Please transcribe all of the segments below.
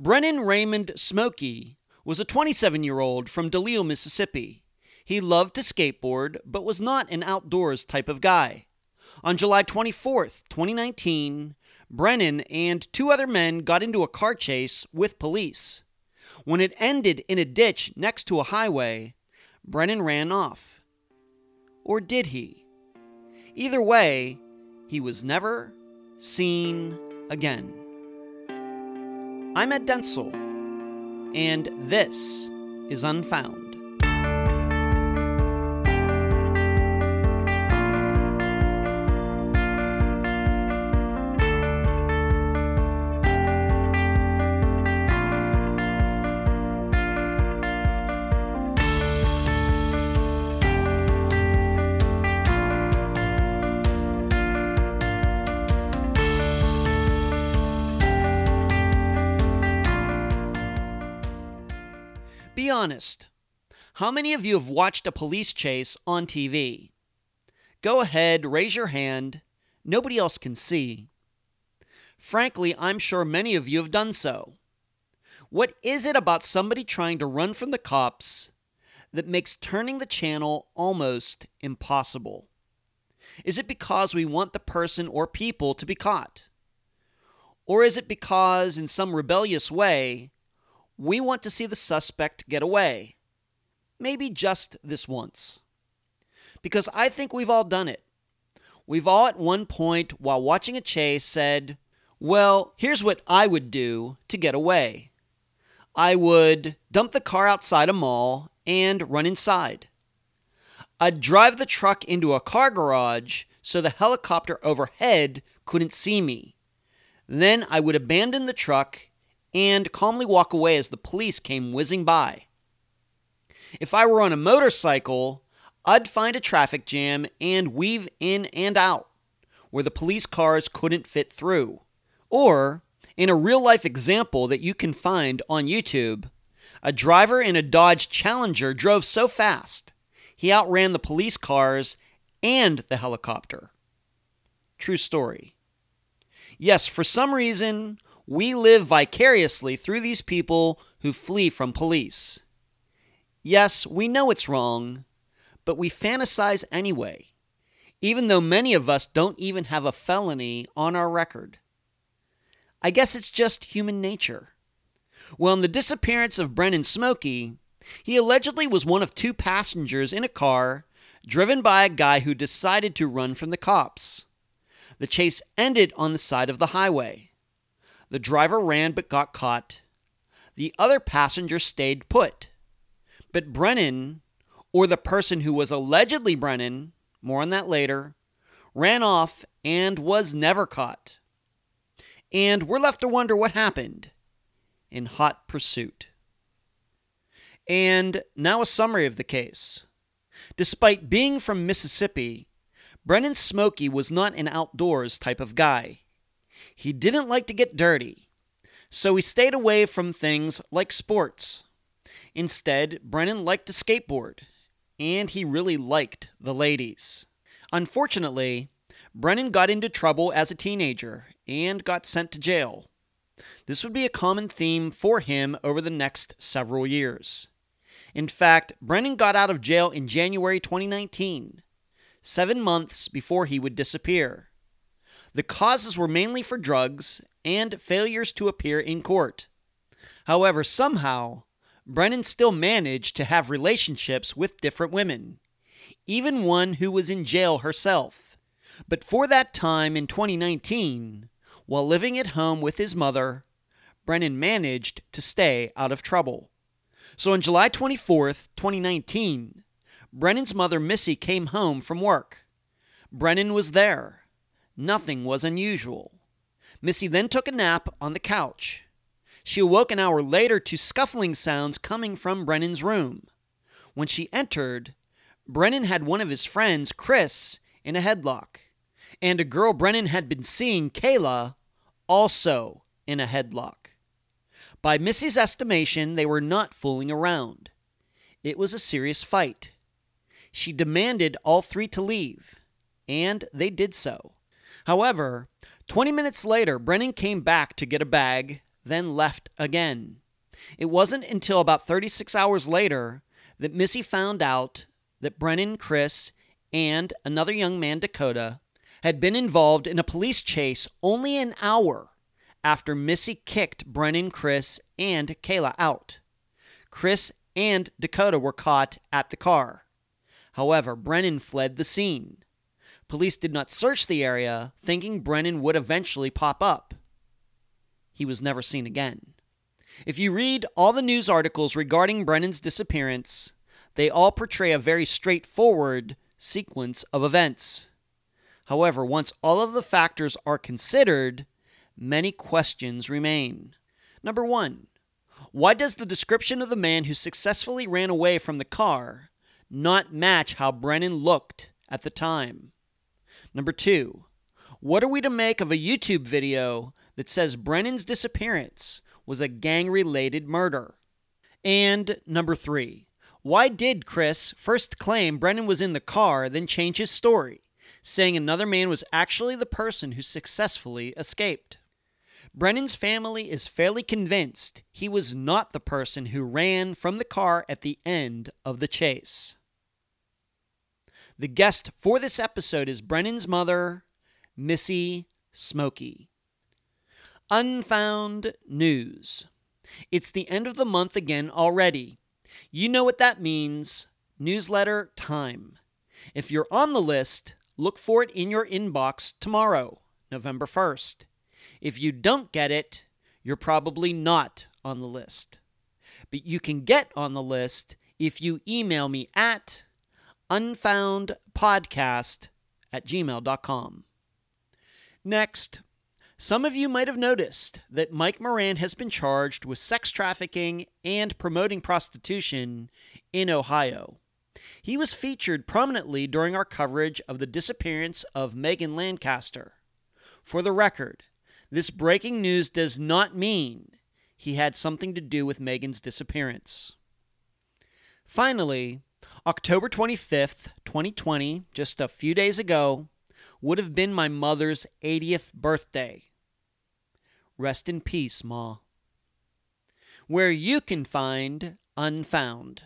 Brennan Raymond Smokey was a 27 year old from DeLisle, Mississippi. He loved to skateboard, but was not an outdoors type of guy. On July 24th, 2019, Brennan and two other men got into a car chase with police. When it ended in a ditch next to a highway, Brennan ran off. Or did he? Either way, he was never seen again. I'm Ed Dentzel, and this is Unfound. Honest. How many of you have watched a police chase on TV? Go ahead, raise your hand. Nobody else can see. Frankly, I'm sure many of you have done so. What is it about somebody trying to run from the cops that makes turning the channel almost impossible? Is it because we want the person or people to be caught? Or is it because, in some rebellious way, we want to see the suspect get away. Maybe just this once. Because I think we've all done it. We've all at one point while watching a chase said, Well, here's what I would do to get away. I would dump the car outside a mall and run inside. I'd drive the truck into a car garage so the helicopter overhead couldn't see me. Then I would abandon the truck and calmly walk away as the police came whizzing by. If I were on a motorcycle, I'd find a traffic jam and weave in and out where the police cars couldn't fit through. Or, in a real life example that you can find on YouTube, a driver in a Dodge Challenger drove so fast he outran the police cars and the helicopter. True story. Yes, for some reason, we live vicariously through these people who flee from police. Yes, we know it's wrong, but we fantasize anyway, even though many of us don't even have a felony on our record. I guess it's just human nature. Well, in the disappearance of Brennan Smokey, he allegedly was one of two passengers in a car driven by a guy who decided to run from the cops. The chase ended on the side of the highway. The driver ran but got caught. The other passenger stayed put. But Brennan, or the person who was allegedly Brennan, more on that later, ran off and was never caught. And we're left to wonder what happened in hot pursuit. And now a summary of the case. Despite being from Mississippi, Brennan Smokey was not an outdoors type of guy. He didn't like to get dirty, so he stayed away from things like sports. Instead, Brennan liked to skateboard, and he really liked the ladies. Unfortunately, Brennan got into trouble as a teenager and got sent to jail. This would be a common theme for him over the next several years. In fact, Brennan got out of jail in January 2019, seven months before he would disappear. The causes were mainly for drugs and failures to appear in court. However, somehow, Brennan still managed to have relationships with different women, even one who was in jail herself. But for that time in 2019, while living at home with his mother, Brennan managed to stay out of trouble. So on July 24th, 2019, Brennan's mother Missy came home from work. Brennan was there Nothing was unusual. Missy then took a nap on the couch. She awoke an hour later to scuffling sounds coming from Brennan's room. When she entered, Brennan had one of his friends, Chris, in a headlock, and a girl Brennan had been seeing, Kayla, also in a headlock. By Missy's estimation, they were not fooling around. It was a serious fight. She demanded all three to leave, and they did so. However, 20 minutes later, Brennan came back to get a bag, then left again. It wasn't until about 36 hours later that Missy found out that Brennan, Chris, and another young man, Dakota, had been involved in a police chase only an hour after Missy kicked Brennan, Chris, and Kayla out. Chris and Dakota were caught at the car. However, Brennan fled the scene. Police did not search the area, thinking Brennan would eventually pop up. He was never seen again. If you read all the news articles regarding Brennan's disappearance, they all portray a very straightforward sequence of events. However, once all of the factors are considered, many questions remain. Number one, why does the description of the man who successfully ran away from the car not match how Brennan looked at the time? Number two, what are we to make of a YouTube video that says Brennan's disappearance was a gang related murder? And number three, why did Chris first claim Brennan was in the car, then change his story, saying another man was actually the person who successfully escaped? Brennan's family is fairly convinced he was not the person who ran from the car at the end of the chase. The guest for this episode is Brennan's mother, Missy Smokey. Unfound news. It's the end of the month again already. You know what that means newsletter time. If you're on the list, look for it in your inbox tomorrow, November 1st. If you don't get it, you're probably not on the list. But you can get on the list if you email me at unfoundpodcast at gmail.com. Next, some of you might have noticed that Mike Moran has been charged with sex trafficking and promoting prostitution in Ohio. He was featured prominently during our coverage of the disappearance of Megan Lancaster. For the record, this breaking news does not mean he had something to do with Megan's disappearance. Finally, October 25th, 2020, just a few days ago, would have been my mother's 80th birthday. Rest in peace, Ma. Where you can find Unfound.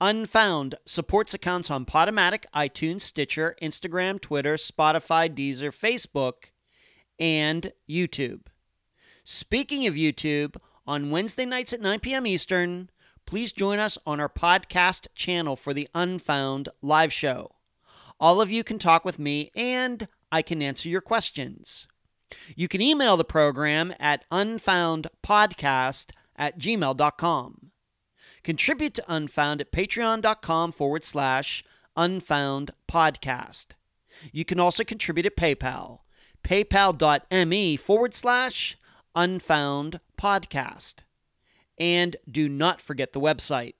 Unfound supports accounts on Podomatic, iTunes, Stitcher, Instagram, Twitter, Spotify, Deezer, Facebook, and YouTube. Speaking of YouTube, on Wednesday nights at 9 p.m. Eastern, please join us on our podcast channel for the Unfound live show. All of you can talk with me and I can answer your questions. You can email the program at unfoundpodcast at gmail.com. Contribute to Unfound at patreon.com forward slash unfound podcast. You can also contribute at PayPal paypal.me forward slash unfound podcast. And do not forget the website,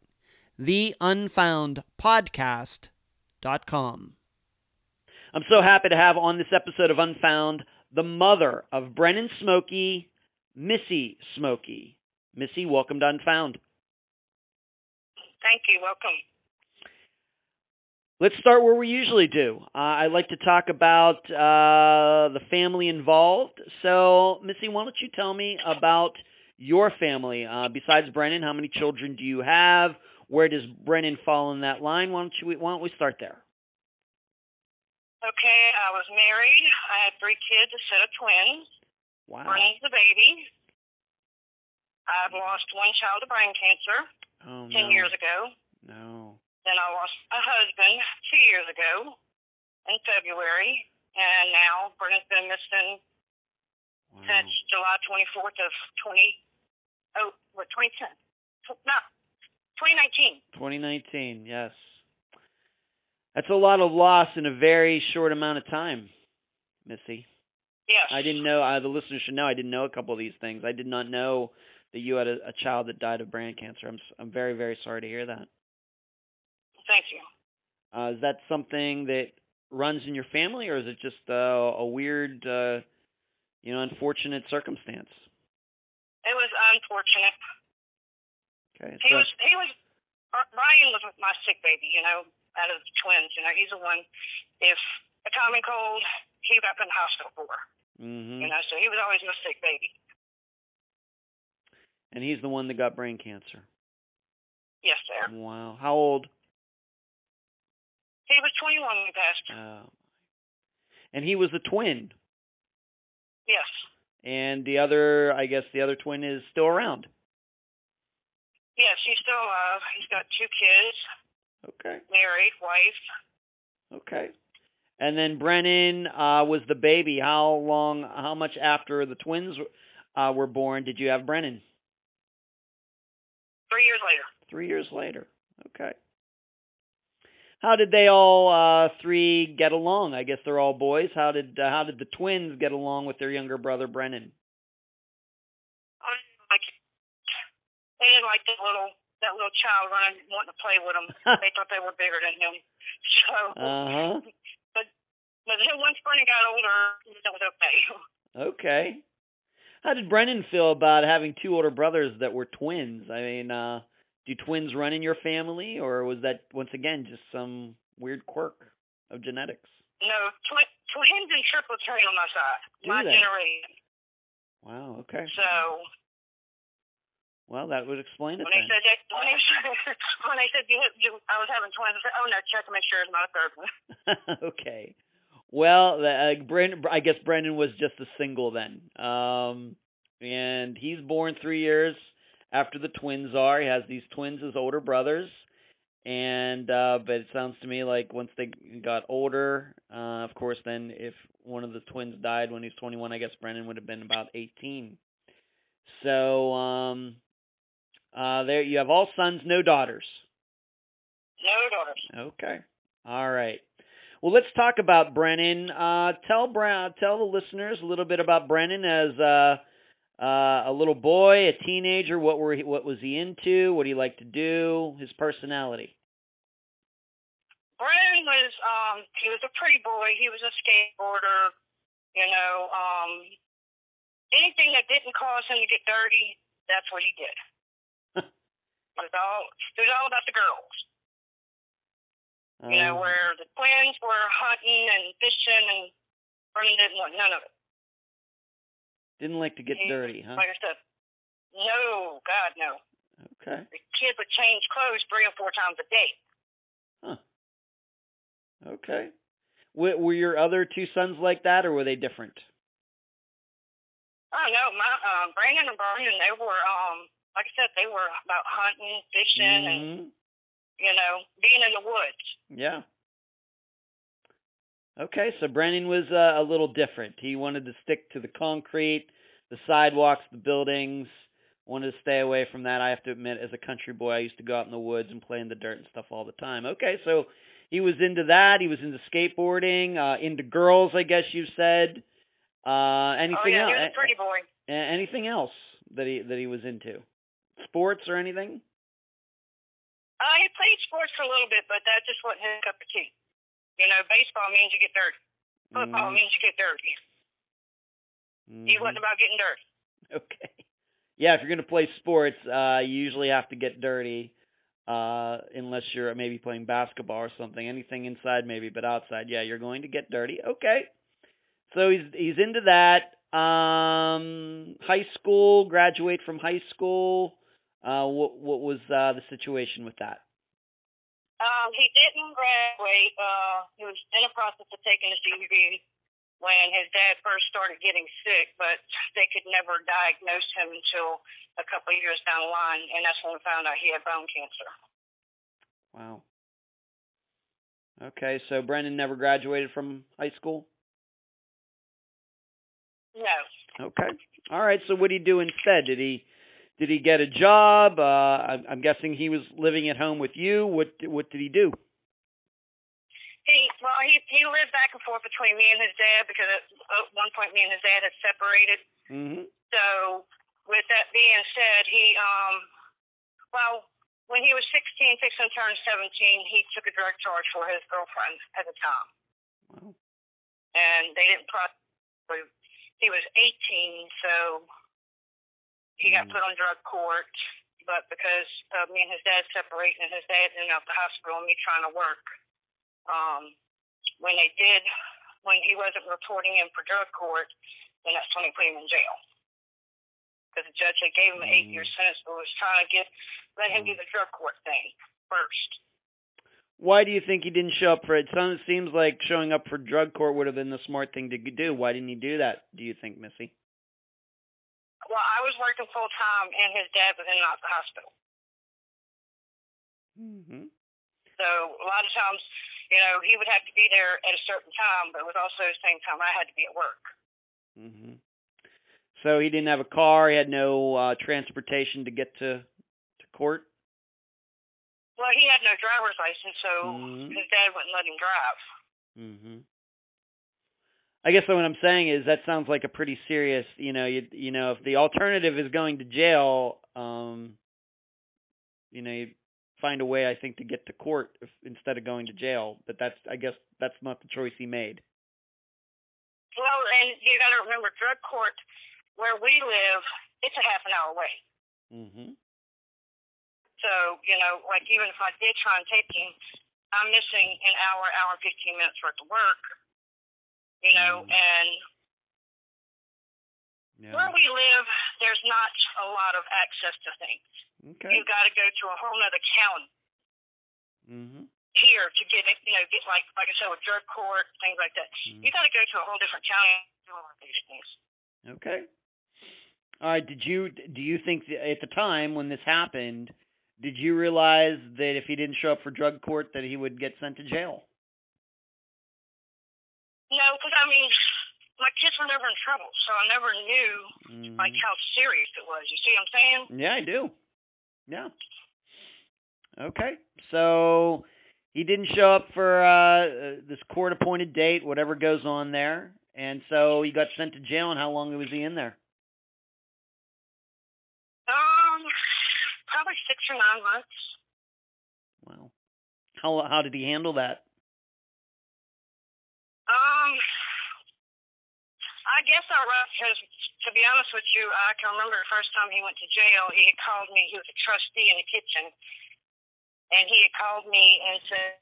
theunfoundpodcast.com. I'm so happy to have on this episode of Unfound the mother of Brennan Smokey, Missy Smokey. Missy, welcome to Unfound. Thank you. Welcome. Let's start where we usually do. Uh, I like to talk about uh, the family involved. So, Missy, why don't you tell me about your family? Uh, besides Brennan, how many children do you have? Where does Brennan fall in that line? Why don't you? Why don't we start there? Okay, I was married. I had three kids, a set of twins. Wow. Brennan's the baby. I've lost one child to brain cancer Oh ten no. years ago. No. Then I lost a husband two years ago in February, and now Brennan's been missing Wow. since July 24th of 20. Oh, what 2010? No, 2019. 2019. Yes. That's a lot of loss in a very short amount of time, Missy. Yes. I didn't know. Uh, the listeners should know. I didn't know a couple of these things. I did not know that you had a, a child that died of brain cancer. I'm I'm very very sorry to hear that. Thank you. Uh, is that something that runs in your family, or is it just uh, a weird, uh, you know, unfortunate circumstance? It was unfortunate. Okay. He so- was he was Ryan was my sick baby, you know, out of the twins. You know, he's the one. If a common cold, he got put in the hospital for. Mhm. You know, so he was always my sick baby. And he's the one that got brain cancer. Yes, sir. Wow. How old? He was 21 when he passed. Oh. And he was a twin. Yes. And the other, I guess, the other twin is still around. Yes, he's still alive. He's got two kids, Okay. married, wife. Okay. And then Brennan uh, was the baby. How long? How much after the twins uh, were born did you have Brennan? Three years later. Three years later. Okay. How did they all uh, three get along? I guess they're all boys. How did uh, how did the twins get along with their younger brother Brennan? Like they didn't like that little that little child running wanting to play with them. they thought they were bigger than him. So Uh huh. but then once Brennan got older, it was okay. Okay. How did Brennan feel about having two older brothers that were twins? I mean, uh do twins run in your family, or was that once again just some weird quirk of genetics? No, twi- twins and triplets ran on my side. Do my they? generation. Wow. Okay. So Well, that would explain it when they said that, when they when they said you, you, I was having twins, I said, oh no, check to make sure it's not a third one. okay. Well, uh, Brendan, I guess Brendan was just a single then. Um, and he's born three years after the twins are. He has these twins as older brothers. And uh but it sounds to me like once they got older, uh of course then if one of the twins died when he was 21, I guess Brennan would have been about 18. So um uh there you have all sons, no daughters. No daughters. Okay. All right. Well, let's talk about Brennan. Uh, tell Brown, tell the listeners a little bit about Brennan as uh, uh, a little boy, a teenager. What were he, what was he into? What did he like to do? His personality. Brennan was um he was a pretty boy. He was a skateboarder. You know, um anything that didn't cause him to get dirty, that's what he did. it was all it was all about the girls. You know, Um, where the twins were hunting and fishing and Brennan didn't want none of it. Didn't like to get He- dirty, huh? Like I said, no, God no. Okay. The kid would change clothes three or four times a day. Huh. Okay. Were, were your other two sons like that, or were they different? I don't know, my um Brandon and Brian, they were um like I said, they were about hunting, fishing and Mhm. you know, being in the woods. Yeah. Okay, so Brennan was uh, a little different. He wanted to stick to the concrete, the sidewalks, the buildings. Wanted to stay away from that. I have to admit, as a country boy, I used to go out in the woods and play in the dirt and stuff all the time. Okay, so he was into that. He was into skateboarding, uh, into girls, I guess you said. Uh, anything oh yeah, else? he was a pretty boy. Anything else that he that he was into? Sports or anything? Uh he played sports for a little bit, but that just wasn't his cup of tea. You know, baseball means you get dirty. Football Mhm. means you get dirty. He Mhm. wasn't about getting dirty. Okay. Yeah, if you're going to play sports, uh, you usually have to get dirty, uh, unless you're maybe playing basketball or something. Anything inside, maybe, but outside, yeah, you're going to get dirty. Okay. So he's he's into that. Um, high school, graduate from high school. Uh, what what was uh, the situation with that? Um, he didn't graduate. Uh, he was in the process of taking his GED when his dad first started getting sick, but they could never diagnose him until a couple of years down the line, and that's when we found out he had bone cancer. Wow. Okay, so Brendan never graduated from high school. No. Okay. All right. So what did he do instead? Did he did he get a job? Uh, I'm, I'm guessing he was living at home with you. What what did he do? He well, he he lived back and forth between me and his dad because at one point me and his dad had separated. Mm-hmm. So with that being said, he um well when he was 16, fixing to turn 17, he took a drug charge for his girlfriend at the time. Wow. and they didn't pro- he was 18 so he got Mm. put on drug court but because uh, me and his dad separated and his dad ended up at the hospital and me trying to work um when they did when he wasn't reporting him for drug court then that's when they put him in jail because the judge had gave him an eight year sentence, but was trying to get let him do the drug court thing first. Why do you think he didn't show up for it? It seems like showing up for drug court would have been the smart thing to do. Why didn't he do that? Do you think, Missy? Well, I was working full time, and his dad was in the hospital. Mm-hmm. So a lot of times, you know, he would have to be there at a certain time, but it was also the same time I had to be at work. Mm-hmm. So he didn't have a car. He had no uh, transportation to get to to court. Well, he had no driver's license, so Mhm. his dad wouldn't let him drive. Mm-hmm. I guess what I'm saying is that sounds like a pretty serious. You know, you you know, if the alternative is going to jail, um, you know, you find a way, I think, to get to court if, instead of going to jail. But that's, I guess, that's not the choice he made. Well, and you got to remember, drug court where we live, it's a half an hour away. Mm-hmm. So, you know, like even if I did try and take him, I'm missing an hour, hour and 15 minutes worth of work, you know, Mm. and Yeah. where we live, there's not a lot of access to things. Okay. You've got to go to a whole other county Mm-hmm. here to get you know, get like, like I said, with drug court, things like that. Mm. You got to go to a whole different county to do all of these things. Okay. All right. Did you do you think that at the time when this happened, did you realize that if he didn't show up for drug court that he would get sent to jail? No, because I mean, my kids were never in trouble, so I never knew Mhm. like how serious it was. You see what I'm saying? Yeah, I do. Yeah. Okay. So he didn't show up for uh, uh this court appointed date, whatever goes on there, and so he got sent to jail. And how long was he in there? Um, probably six or nine months. Wow. How how did he handle that? Um, I guess I right because to be honest with you, I can remember the first time he went to jail. He had called me. He was a trustee in the kitchen, and he had called me and said,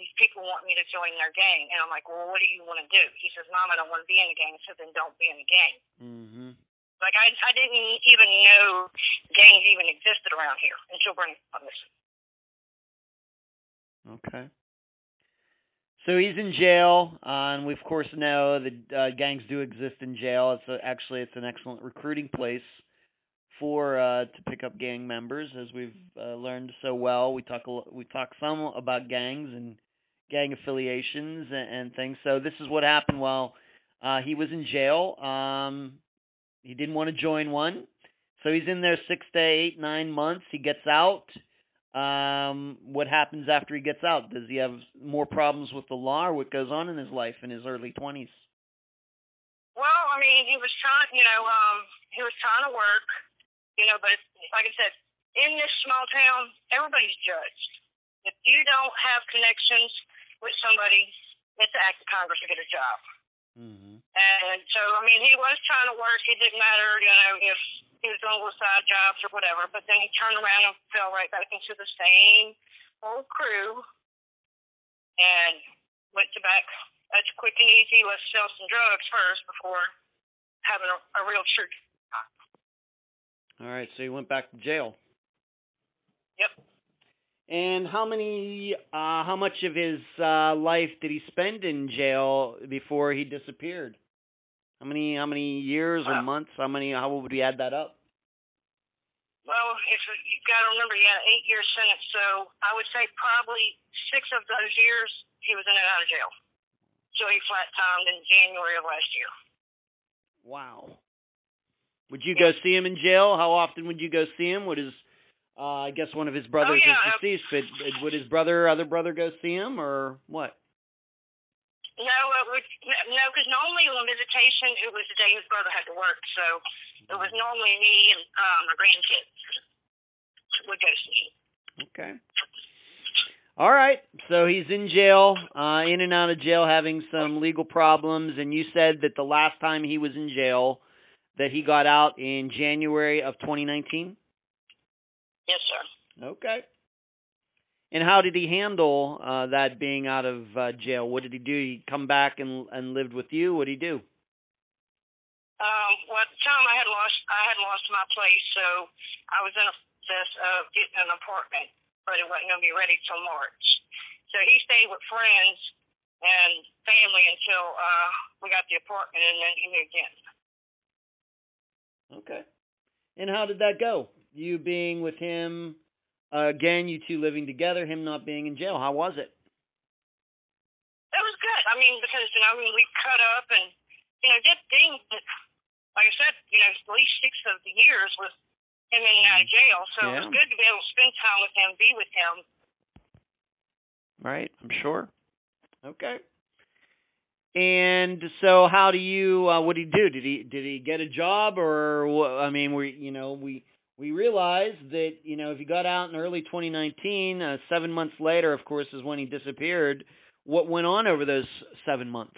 "These people want me to join their gang." And I'm like, "Well, what do you want to do?" He says, "Mom, I don't want to be in the gang." Said, "Then don't be in the gang." Mm-hmm. Like I, I didn't even know gangs even existed around here until Bernie on this. Okay. So he's in jail, uh, and we of course know that uh, gangs do exist in jail. It's a, actually it's an excellent recruiting place for uh, to pick up gang members, as we've uh, learned so well. We talk a, we talk some about gangs and gang affiliations and, and things. So this is what happened while uh, he was in jail. Um, he didn't want to join one, so he's in there six to eight, nine months. He gets out. Um, what happens after he gets out? Does he have more problems with the law, or what goes on in his life in his early twenties? Well, I mean, he was trying, you know, um, he was trying to work, you know, but it's, like I said, in this small town, everybody's judged. If you don't have connections with somebody, it's an act of Congress to get a job. Mm-hmm. And so, I mean, he was trying to work. It didn't matter, you know, if he was doing little side jobs or whatever. But then he turned around and fell right back into the same old crew and went to back. That's quick and easy. Let's sell some drugs first before having a, a real true. All right, so he went back to jail. Yep. And how many, uh, how much of his uh, life did he spend in jail before he disappeared? How many, how many years or Wow. months? How many? How would we add that up? Well, if you got to remember, he had an eight-year sentence, so I would say probably six of those years he was in and out of jail. So he flat timed in January of last year. Wow. Would you go see him in jail? How often would you go see him? Would his, uh, I guess one of his brothers yeah, is uh, deceased, but would his brother, other brother, go see him or what? No, it was no, because normally on visitation it was the day his brother had to work, so it was normally me and um, my grandkids would go see. Okay. All right. So he's in jail, uh, in and out of jail, having some legal problems. And you said that the last time he was in jail, that he got out in January of 2019. Yes, sir. Okay. And how did he handle uh, that being out of uh, jail? What did he do? He come back and and lived with you. What did he do? Um, well, at the time I had lost I had lost my place, so I was in a process of getting an apartment, but it wasn't going to be ready till March. So he stayed with friends and family until uh, we got the apartment, and then he moved in. Okay. And how did that go? You being with him uh, again, you two living together, him not being in jail. How was it? It was good. I mean, because you know, we cut up and you know, did things that, like I said, you know, at least six of the years with him in and out of jail. So Yeah. it was good to be able to spend time with him, be with him. Right, I'm sure. Okay. And so, how do you? Uh, what did he do? Did he did he get a job, or I mean, we you know we we realized that you know if he got out in early 2019, uh, seven months later, of course, is when he disappeared. What went on over those seven months?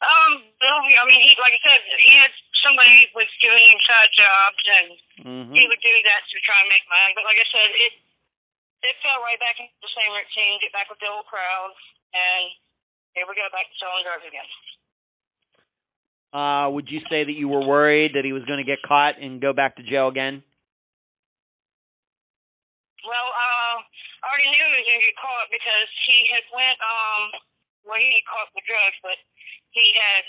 Um, Bill, I mean, he, like I said, he had somebody was giving him side jobs, and Mm-hmm. he would do that to try and make money. But like I said, it it fell right back into the same routine, get back with the old crowd, and here we go back to selling drugs again. Uh, would you say that you were worried that he was going to get caught and go back to jail again? Well, uh, I already knew he was gonna get caught because he had went um well he had caught with drugs, but he had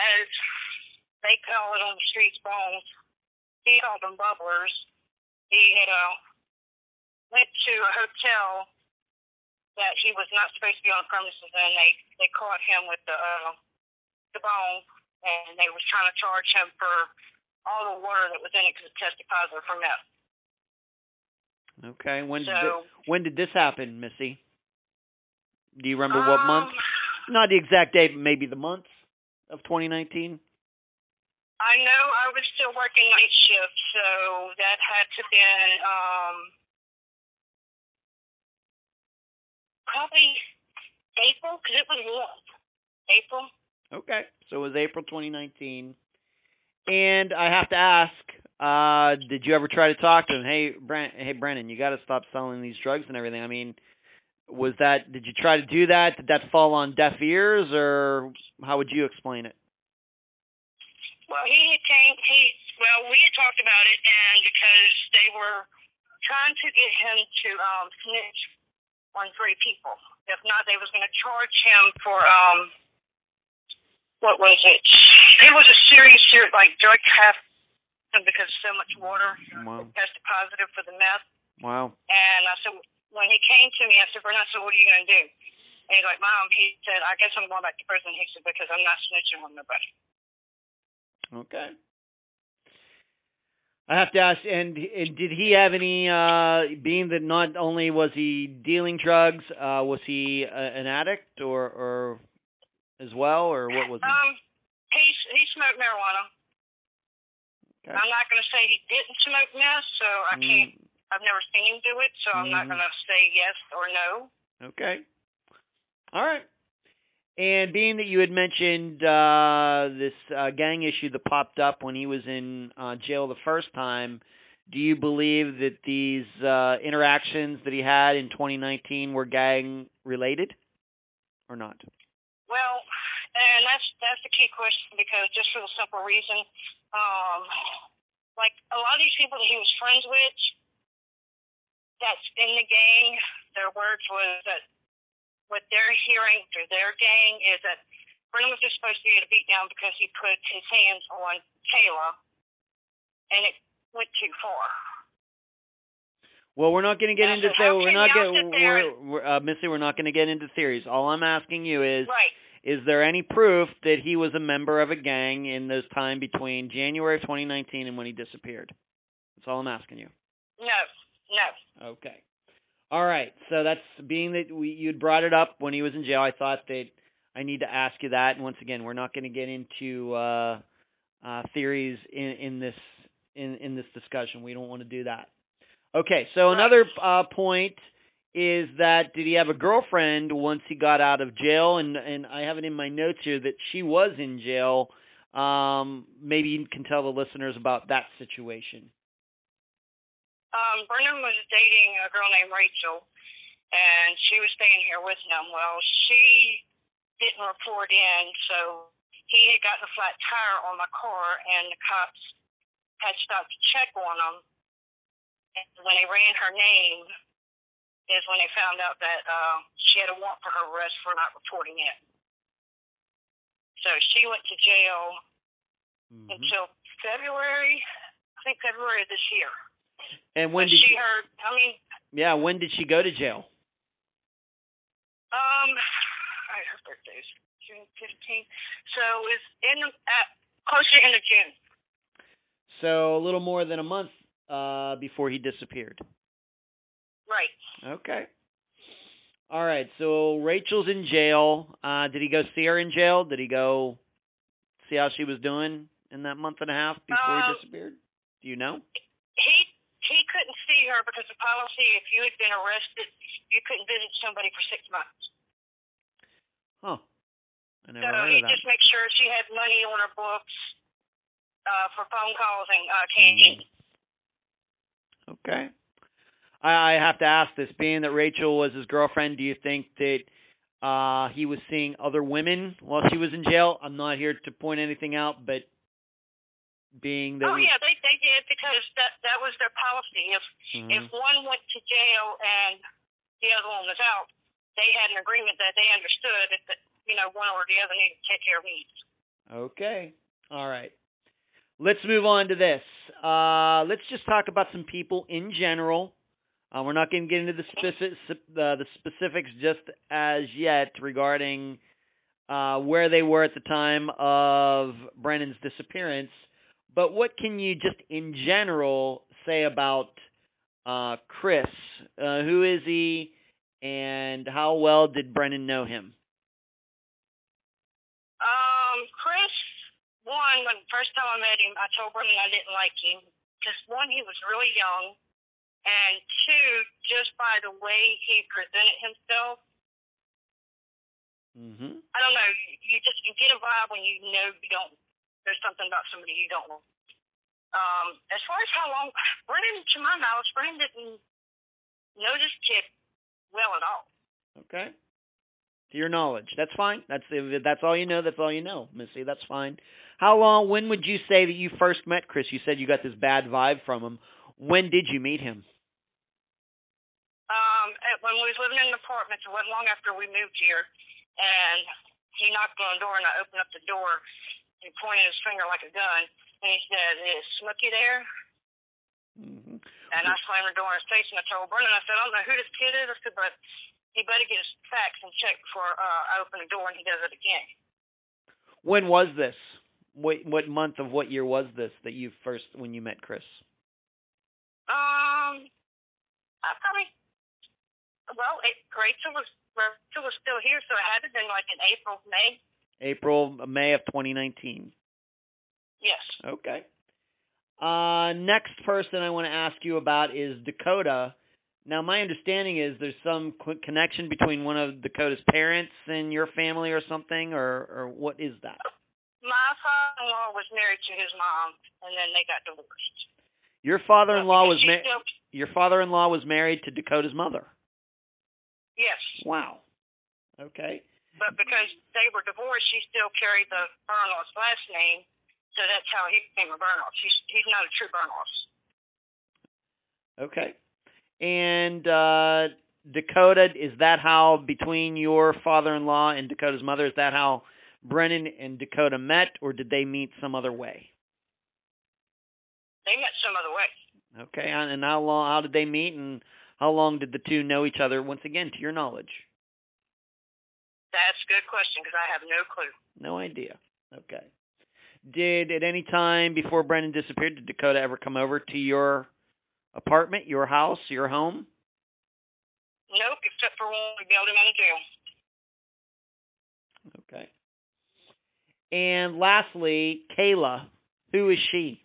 as they call it on the streets bongs, he called them bubblers. He had uh went to a hotel that he was not supposed to be on the premises and they they caught him with the uh the bong and they was trying to charge him for all the water that was in it because it tested positive for meth. Okay. When did So when did this happen, Missy? Do you remember what month? Um, Not the exact date, but maybe the month of 2019. I know I was still working night shift, so that had to been um probably April because it was warm. April. Okay. So it was April 2019. And I have to ask, uh, did you ever try to talk to him? Hey, Brent, hey, Brennan, you got to stop selling these drugs and everything. I mean, was that? Did you try to do that? Did that fall on deaf ears, or how would you explain it? Well, he had came. He well, we had talked about it, and because they were trying to get him to um snitch on three people. If not, they was going to charge him for um what was it? It was a serious, serious like drug theft because so much water Wow. tested positive for the meth. Wow. And I said, when he came to me, I said, Bernard, said, what are you going to do? And he's like, Mom, he said, I guess I'm going back to prison. He said, because I'm not snitching on nobody. Okay. I have to ask, and, and did he have any? uh Being that not only was he dealing drugs, uh was he a, an addict or or as well, or what was? Um, he he smoked marijuana. Okay. I'm not going to say he didn't smoke meth, so I can't. Mm, I've never seen him do it, so I'm not Mhm. going to say yes or no. okay. All right. And being that you had mentioned uh this uh gang issue that popped up when he was in uh jail the first time, do you believe that these uh interactions that he had in 2019 were gang related or not? Well, and that's that's the key question because just for the simple reason, um, like a lot of these people that he was friends with, that's in the gang, their words was that what they're hearing through their gang is that Brennan was just supposed to get a beat down because he put his hands on Kayla, and it went too far. Well, we're not going to get Yeah, into so we're not get we're, we're uh, Missy, we're not going to get into theories. All I'm asking you is Right. is there any proof that he was a member of a gang in those time between January of 2019 and when he disappeared? That's all I'm asking you. No. No. Okay. All right. So that's being that we you'd brought it up when he was in jail. I thought that I need to ask you that. And once again, we're not going to get into uh, uh, theories in, in this in in this discussion. We don't want to do that. Okay. So Right. another uh, point is that did he have a girlfriend once he got out of jail? And and I have it in my notes here that she was in jail. Um, maybe you can tell the listeners about that situation. um, Brennan was dating a girl named Rachel, and she was staying here with him. Well, she didn't report in, so he had gotten a flat tire on my car, and the cops had stopped to check on him. And when they ran her name, is when they found out that uh, she had a warrant for her arrest for not reporting it. So she went to jail Mhm. until February, I think February of this year. And when But did she she? heard? I mean, Yeah, when did she go to jail? um, I her birthday's June fifteenth, so it's in the, at closer into June. So a little more than a month uh, before he disappeared. Right. Okay. All right. So Rachel's in jail. Uh, did he go see her in jail? Did he go see how she was doing in that month and a half before he Um, disappeared? Do you know? He he couldn't see her because the policy, if you had been arrested, you couldn't visit somebody for six months. Huh. I never so heard he of that. just make sure she had money on her books uh, for phone calls and uh, candy. Okay. I, have to ask this, being that Rachel was his girlfriend, do you think that uh he was seeing other women while she was in jail? I'm not here to point anything out, but being that Oh yeah, they they did because that that was their policy. If Mhm. if one went to jail and the other one was out, they had an agreement that they understood if that you know one or the other needed to take care of needs. Okay. All right. Let's move on to this. Uh, let's just talk about some people in general. Uh, we're not going to get into the specific, uh, the specifics just as yet regarding uh, where they were at the time of Brennan's disappearance. But what can you just in general say about uh, Chris? Uh, who is he, and how well did Brennan know him? One when the first time I met him, I told Brendan I didn't like him because one he was really young, and two just by the way he presented himself. Mm-hmm. I don't know. You, just you get a vibe when you know you don't. There's something about somebody you don't know. Um, as far as how long, Brennan, to my knowledge, Brennan didn't know this kid well at all. Okay. To your knowledge, that's fine. That's that's all you know. That's all you know, Missy. That's fine. How long? When would you say that you first met Chris? You said you got this bad vibe from him. When did you meet him? Um, when we was living in an apartment, it wasn't long after we moved here, and he knocked on the door, and I opened up the door, and he pointed his finger like a gun, and he said, "Is Snooky there?" Mm-hmm. And I slammed the door in his face, and I told Brennan, I said, "I don't know who this kid is," I said, "but he better get his facts and check before uh, I open the door and he does it again." When was this? What what month of what year was this that you first when you met Chris? Um, I probably, well, it, Rachel was Rachel was still here, so it had to have been like in April, May. April, May of 2019. Yes. Okay. Uh, next person I want to ask you about is Dakota. Now, my understanding is there's some connection between one of Dakota's parents and your family or something, or or what is that? My father-in-law was married to his mom, and then they got divorced. Your father-in-law was married. Your father-in-law was married to Dakota's mother. yes, Wow. Okay. but because they were divorced, she still carried the Burnloss last name, so that's how he became a Burnloss. He's he's not a true Burnloss. Okay. And uh Dakota, is that how between your father-in-law and Dakota's mother, is that how Brennan and Dakota met, or did they meet some other way? They met some other way. Okay, and how long? How did they meet, and how long did the two know each other? Once again, to your knowledge, That's a good question because I have no clue. no idea. Okay. Did at any time before Brennan disappeared, did Dakota ever come over to your apartment, your house, your home? Nope, except for when we bailed him out of jail. Okay. And lastly, Kayla, who is she?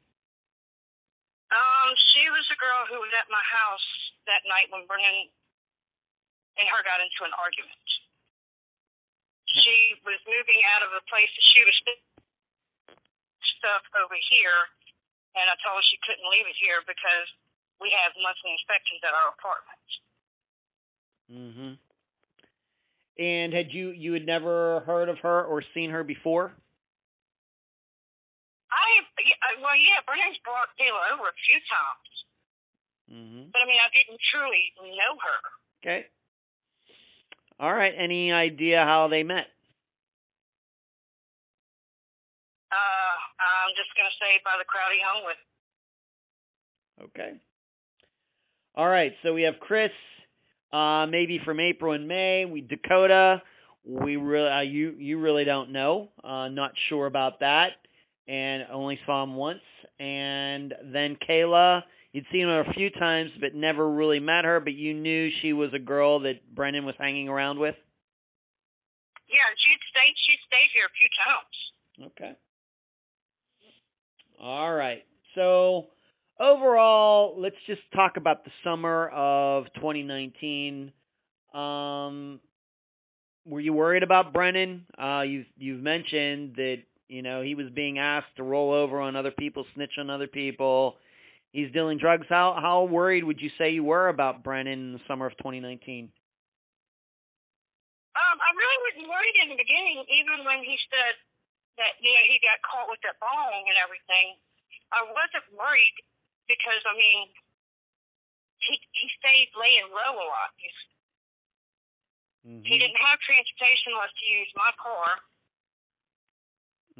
Um, she was a girl who was at my house that night when Brennan and her got into an argument. She was moving out of a place that she was stuff over here, and I told her she couldn't leave it here because we have monthly inspections at our apartment. Mhm. And had you you had never heard of her or seen her before? Well, yeah, Brennan's brought Kayla over a few times, Mm-hmm. but I mean, I didn't truly know her. Okay. All right. Any idea how they met? Uh, I'm just gonna say by the crowd he hung with. Okay. All right. So we have Chris, uh, maybe from April and May. We Dakota. We really, uh, you you really don't know. Uh, not sure about that, and only saw him once. And then Kayla, you'd seen her a few times, but never really met her. But you knew she was a girl that Brennan was hanging around with. Yeah, she'd stayed. She'd stayed here a few times. Okay. All right. So overall, let's just talk about the summer of 2019. Um, were you worried about Brennan? Uh, you've you've mentioned that you know he was being asked to roll over on other people, snitch on other people. He's dealing drugs. How how worried would you say you were about Brennan in the summer of 2019? Um, I really wasn't worried in the beginning, even when he said that you know he got caught with that bong and everything. I wasn't worried because I mean he he stayed laying low a lot. Mm-hmm. He didn't have transportation unless to use my car.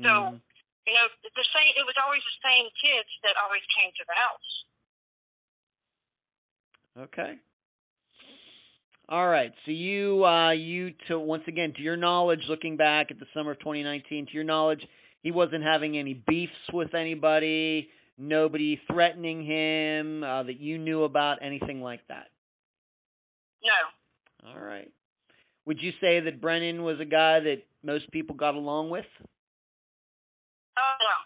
So Mhm. you know the same. It was always the same kids that always came to the house. Okay. All right. So you uh you to once again to your knowledge looking back at the summer of 2019 to your knowledge he wasn't having any beefs with anybody, nobody threatening him uh that you knew about anything like that. No, All right. Would you say that Brennan was a guy that most people got along with? Oh no.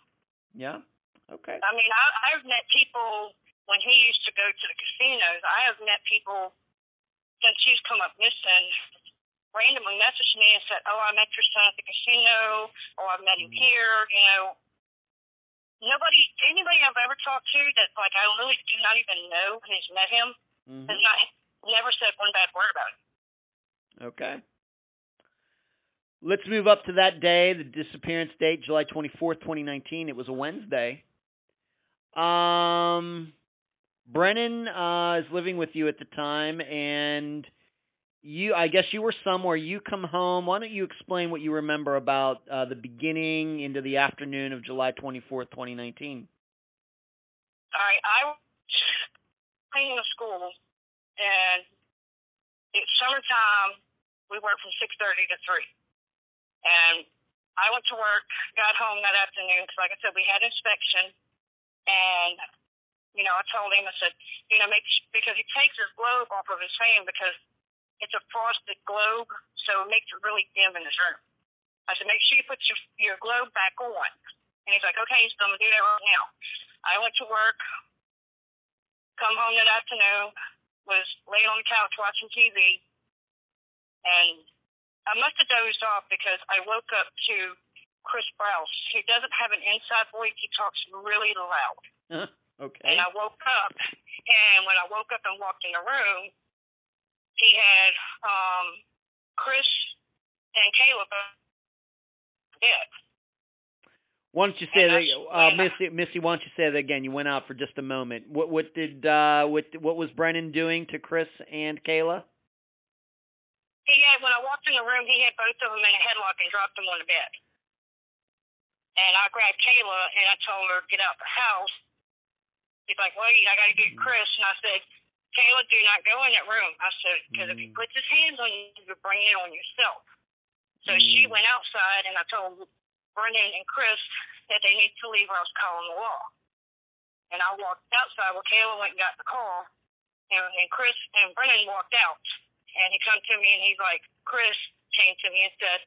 Yeah. Okay. I mean, I, I've met people when he used to go to the casinos. I have met people since he's come up missing. Randomly messaged me and said, "Oh, I met your son at the casino. Oh, I met him Mhm. here." You know, nobody, anybody I've ever talked to that like I really do not even know has met him Mhm. has not never said one bad word about it. Okay. Let's move up to that day, the disappearance date, July 24th, 2019. It was a Wednesday. Um, Brennan uh, is living with you at the time, and you, I guess you were somewhere. You come home. Why don't you explain what you remember about uh, the beginning into the afternoon of July 24th, 2019? All right, I was cleaning the school, and it's summertime. We work from six thirty to three, and I went to work. Got home that afternoon because, like I said, we had inspection, and you know, I told him, I said, you know, make because he takes his globe off of his fan because it's a frosted globe, so it makes it really dim in his room. I said, make sure you put your your globe back on. And he's like, okay, so I'm gonna do that right now. I went to work, come home that afternoon, was laying on the couch watching TV, and I must have dozed off because I woke up to Chris Browse. He doesn't have an inside voice. He talks really loud. Huh? Okay. And I woke up, and when I woke up and walked in the room, he had um, Chris and Caleb dead. Why don't you say And that, uh, Missy? Missy, why don't you say that again? You went out for just a moment. What what did uh what what was Brennan doing to Chris and Kayla? He had when I walked in the room, he had both of them in a headlock and dropped them on the bed. And I grabbed Kayla and I told her get out the house. He's like, wait, I got to get Chris. And I said, Kayla, do not go in that room. I said, because if he puts his hands on you, you bring it on yourself. So she Mm. went outside and I told Brennan and Chris that they need to leave or I was calling the law. And I walked outside. Well, Kayla went and got the car. And, and Chris and Brennan walked out. And he come to me and he's like, Chris came to me and said,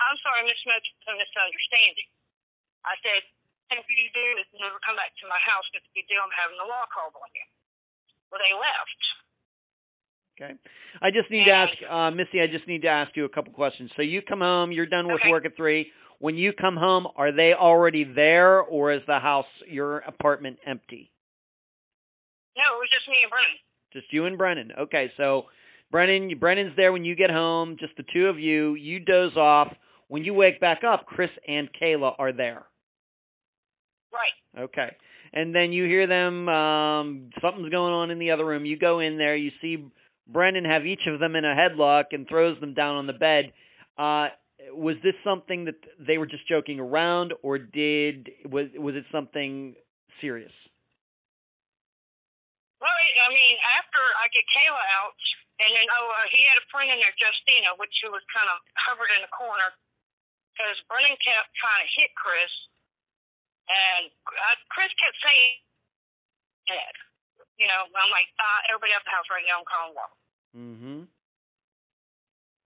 I'm sorry, Miss Smith, it's a misunderstanding. I said, if you do is never come back to my house because if you do, I'm having the law called on you. Well, they left. Okay. I just need to ask, uh, Missy. I just need to ask you a couple questions. So you come home. You're done with Okay. work at three. When you come home, are they already there, or is the house, your apartment, empty? No, it was just me and Brennan. Just you and Brennan. Okay. So Brennan, Brennan's there when you get home. Just the two of you. You doze off. When you wake back up, Chris and Kayla are there. Right. Okay. And then you hear them um something's going on in the other room. You go in there, you see Brennan have each of them in a headlock and throws them down on the bed. Uh was this something that they were just joking around or did was was it something serious? Well, I mean, after I get Kayla out, and then oh, uh, he had a friend in there, Justina, which who was kind of covered in the corner because Brennan kept trying to hit Chris, and uh, Chris kept saying, "Dead." You know, I'm like, uh, everybody at the house right now. I'm calling Walk. Mhm.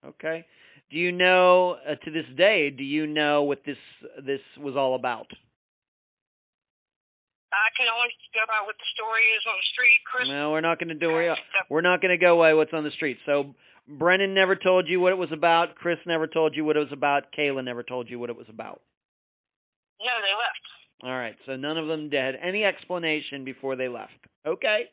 Okay. Do you know uh, to this day? Do you know what this this was all about? I can only go by what the story is on the street. Chris. No, we're not going to do it. We're not going to go by what's on the street. So Brennan never told you what it was about. Chris never told you what it was about. Kayla never told you what it was about. No, they left. All right. So none of them had any explanation before they left. Okay.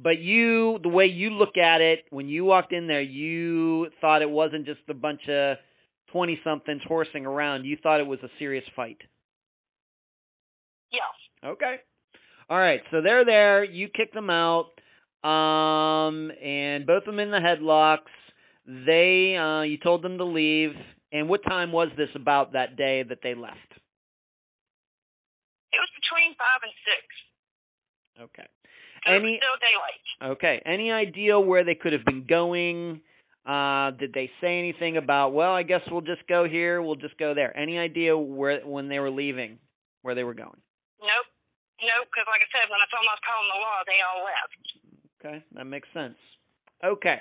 But you, the way you look at it, when you walked in there, you thought it wasn't just a bunch of 20 somethings horsing around. You thought it was a serious fight. Okay. All right. So they're there. You kick them out. Um, and both of them in the headlocks. They, uh, you told them to leave. And what time was this about that day that they left? It was between five and six. Okay. Any- it was still daylight. Okay. Any idea where they could have been going? Uh, did they say anything about? Well, I guess we'll just go here. We'll just go there. Any idea where when they were leaving, where they were going? Nope. Nope. Because like I said, when I told them I was calling the law, they all left. Okay, that makes sense. Okay,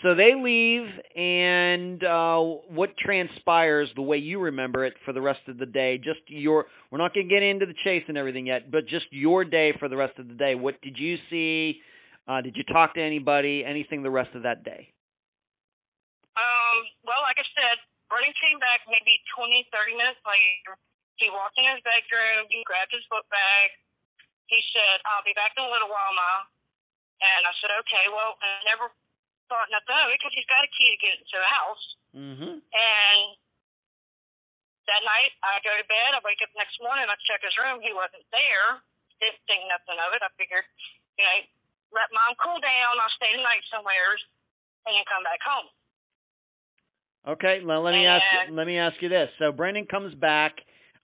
so they leave, and uh, what transpires the way you remember it for the rest of the day? Just your. We're not going to get into the chase and everything yet, but just your day for the rest of the day. What did you see? Uh, did you talk to anybody? Anything the rest of that day? Um, well, like I said, Brennan came back maybe twenty, thirty minutes later. He walked in his bedroom. He grabbed his book bag. He said, "I'll be back in a little while, Ma." And I said, "Okay." Well, I never thought nothing of it because he's got a key to get into the house. Mm-hmm. And that night, I go to bed. I wake up next morning. I check his room. He wasn't there. Didn't think nothing of it. I figured, you know, let mom cool down. I'll stay the night somewhere and then come back home. Okay, well, let me ask. And- Let me ask you this. So Brennan comes back.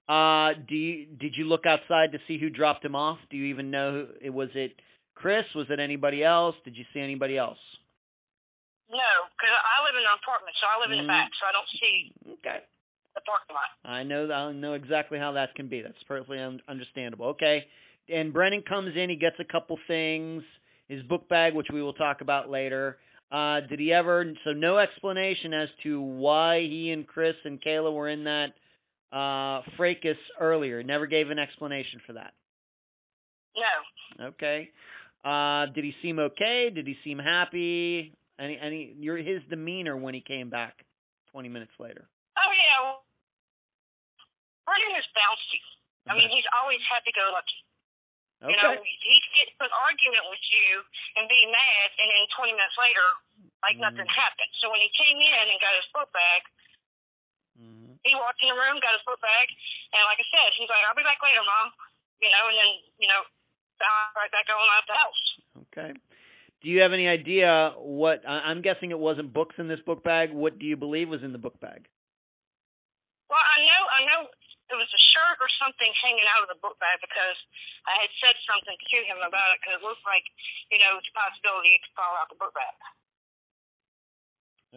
Uh, do you, did you look outside to see who dropped him off? Do you even know who? It was it Chris? Was it anybody else? Did you see anybody else? No, because I live in an apartment, so I live in Mm. the back, so I don't see Okay. the parking lot. I know I know exactly how that can be. That's perfectly un- understandable. Okay. And Brennan comes in, he gets a couple things, his book bag, which we will talk about later. Uh, did he ever? So no explanation as to why he and Chris and Kayla were in that uh, fracas earlier. Never gave an explanation for that. No, Okay. Uh, did he seem okay? Did he seem happy? Any any your his demeanor when he came back twenty minutes later. oh yeah, well, is bouncy. I mean, he's always happy-go-lucky. okay. You know, he could get into an argument with you and be mad, and then 20 minutes later, like Mhm. nothing happened. So when he came in and got his book bag, Mhm. He walked in the room, got his book bag, and like I said, he's like, "I'll be back later, mom." You know, and then you know, right back on out the house. Okay. Do you have any idea what? I'm guessing it wasn't books in this book bag. What do you believe was in the book bag? Well, I know, I know it was a shirt or something hanging out of the book bag because I had said something to him about it because it looked like, you know, it's a possibility to fall out the book bag.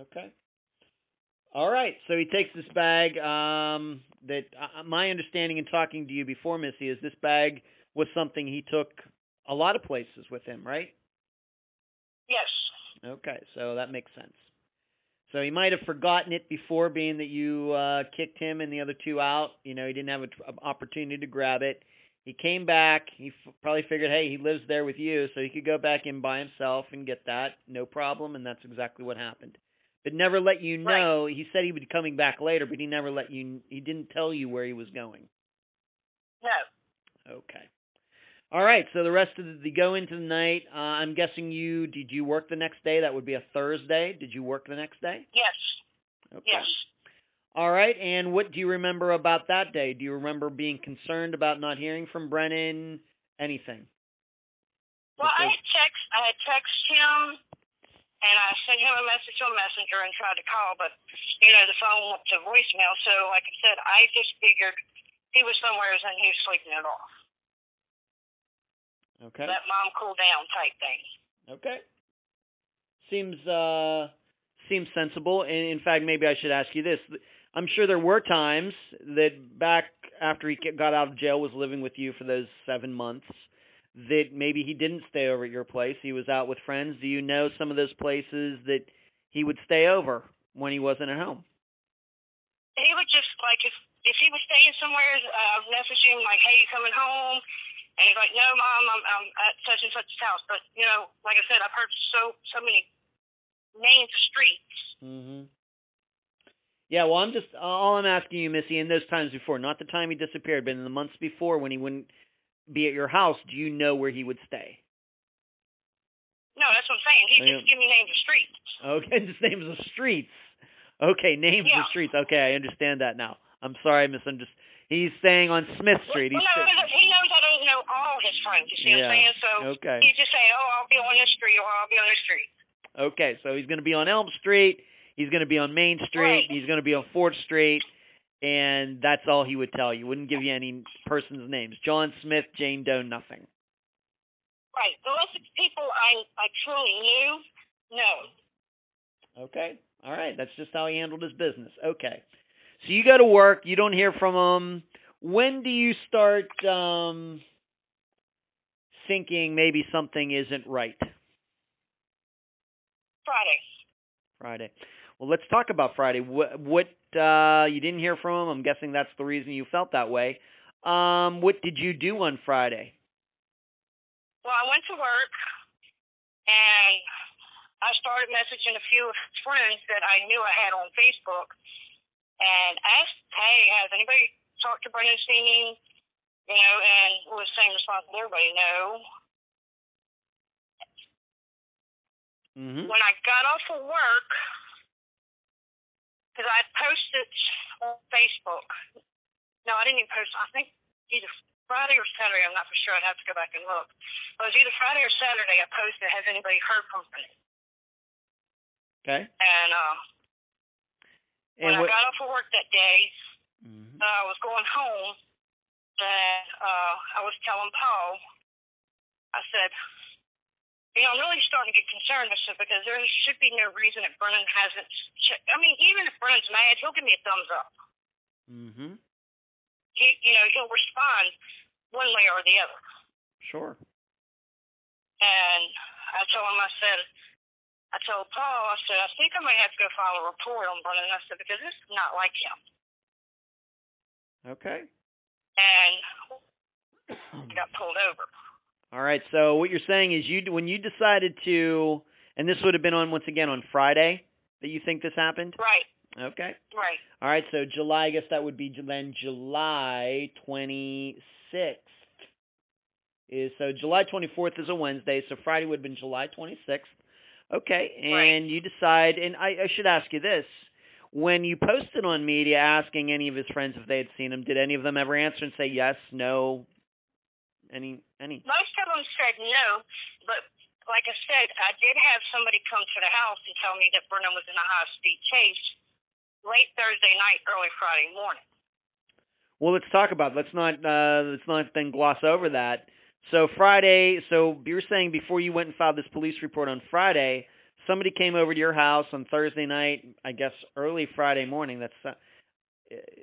Okay. All right. So he takes this bag. Um, that uh, my understanding in talking to you before, Missy, is this bag was something he took a lot of places with him, right? Yes. Okay, so that makes sense. So he might have forgotten it before, being that you uh, kicked him and the other two out. You know, he didn't have an opportunity to grab it. He came back. He f- probably figured, hey, he lives there with you, so he could go back in by himself and get that, no problem. And that's exactly what happened. But never let you Right. know. He said he would be coming back later, but he never let you. He didn't tell you where he was going. No. Okay. All right. So the rest of the, the go into the night. Uh, I'm guessing you did you work the next day? That would be a Thursday. Did you work the next day? Yes. Okay. Yes. All right, and what do you remember about that day? Do you remember being concerned about not hearing from Brennan? Anything? Well, I had text, I had text him, and I sent him a message on Messenger and tried to call, but you know the phone went to voicemail. So, like I said, I just figured he was somewhere and he was sleeping it off. Okay. Let mom cool down type thing. Okay. Seems uh seems sensible. And in fact, maybe I should ask you this. I'm sure there were times that back after he got out of jail was living with you for those 7 months that maybe he didn't stay over at your place. He was out with friends. Do you know some of those places that he would stay over when he wasn't at home? He would just like if if he was staying somewhere, uh, I'd message him like, "Hey, you coming home?" And he's like, "No, mom, I'm, I'm at such and such's house." But you know, like I said, I've heard so so many names of streets. Mhm. Yeah, well, I'm just all I'm asking you, Missy, in those times before, not the time he disappeared, but in the months before when he wouldn't be at your house, do you know where he would stay? No, that's what I'm saying. He Yeah. just give me names of streets. Okay, just names of streets. Okay, names Yeah. of streets. Okay, I understand that now. I'm sorry, I misunderstood. He's staying on Smith Street. Well, He's no, no, he knows I don't know all his friends. You see what Yeah. I'm saying? So Okay. he just say, "Oh, I'll be on this street," or "I'll be on this street." Okay, so he's going to be on Elm Street. He's going to be on Main Street. Right. He's going to be on Fourth Street, and that's all he would tell you. Wouldn't give you any person's names. John Smith, Jane Doe, nothing. Right. Unless it's people I I truly knew. No. Okay. All right. That's just how he handled his business. Okay. So you go to work. You don't hear from him. When do you start um, thinking maybe something isn't right? Friday. Friday. Well, let's talk about Friday. What, what uh, you didn't hear from him? I'm guessing that's the reason you felt that way. Um, what did you do on Friday? Well, I went to work and I started messaging a few friends that I knew I had on Facebook and asked, "Hey, has anybody talked to Brennan Steen?" You know, and it was the same response from everybody, no. Mm-hmm. When I got off of work, because I had posted on Facebook. No, I didn't even post. I think either Friday or Saturday. I'm not for sure. I'd have to go back and look. But it was either Friday or Saturday. I posted, "Has anybody heard from me?" Okay. And uh, when And I got off of work that day, Mhm. uh, I was going home, and uh, I was telling Paul, I said, you know, I'm really starting to get concerned. I said because there should be no reason that Brennan hasn't. Che- I mean, even if Brennan's mad, he'll give me a thumbs up. Mm-hmm. He, you know, he'll respond one way or the other. Sure. And I told him, I said, I told Paul, I said, I think I may have to go file a report on Brennan. I said because this is not like him. Okay. And he got pulled over. All right. So what you're saying is you when you decided to, and this would have been on once again on Friday that you think this happened. Right, Okay. right. All right. So July, I guess that would be then July 26th. Is so July 24th is a Wednesday, so Friday would have been July 26th. Okay, and Right. you decide, and I, I should ask you this: when you posted on media asking any of his friends if they had seen him, did any of them ever answer and say yes, no, any, any? Most of them said no, but like I said, I did have somebody come to the house and tell me that Brennan was in a high speed chase late Thursday night, early Friday morning. Well, let's talk about. It. Let's not. Uh, let's not then gloss over that. So Friday. So you're saying before you went and filed this police report on Friday, somebody came over to your house on Thursday night. I guess early Friday morning. That's. Uh,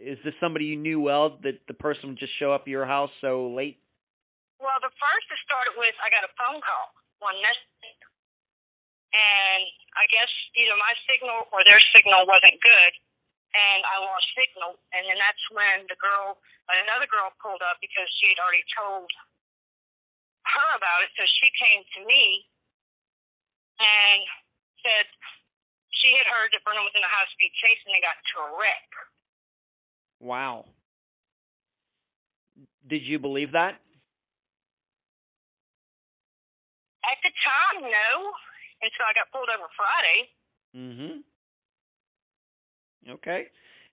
is this somebody you knew well? That the person would just show up at your house so late? Well, the first it started with I got a phone call one night, and I guess either my signal or their signal wasn't good, and I lost signal, and then that's when the girl, another girl, pulled up because she had already told her about it, so she came to me and said she had heard that Brennan was in a high speed chase and they got into a wreck. Wow. Did you believe that? At the time, no, until I got pulled over Friday. Mm-hmm. Okay.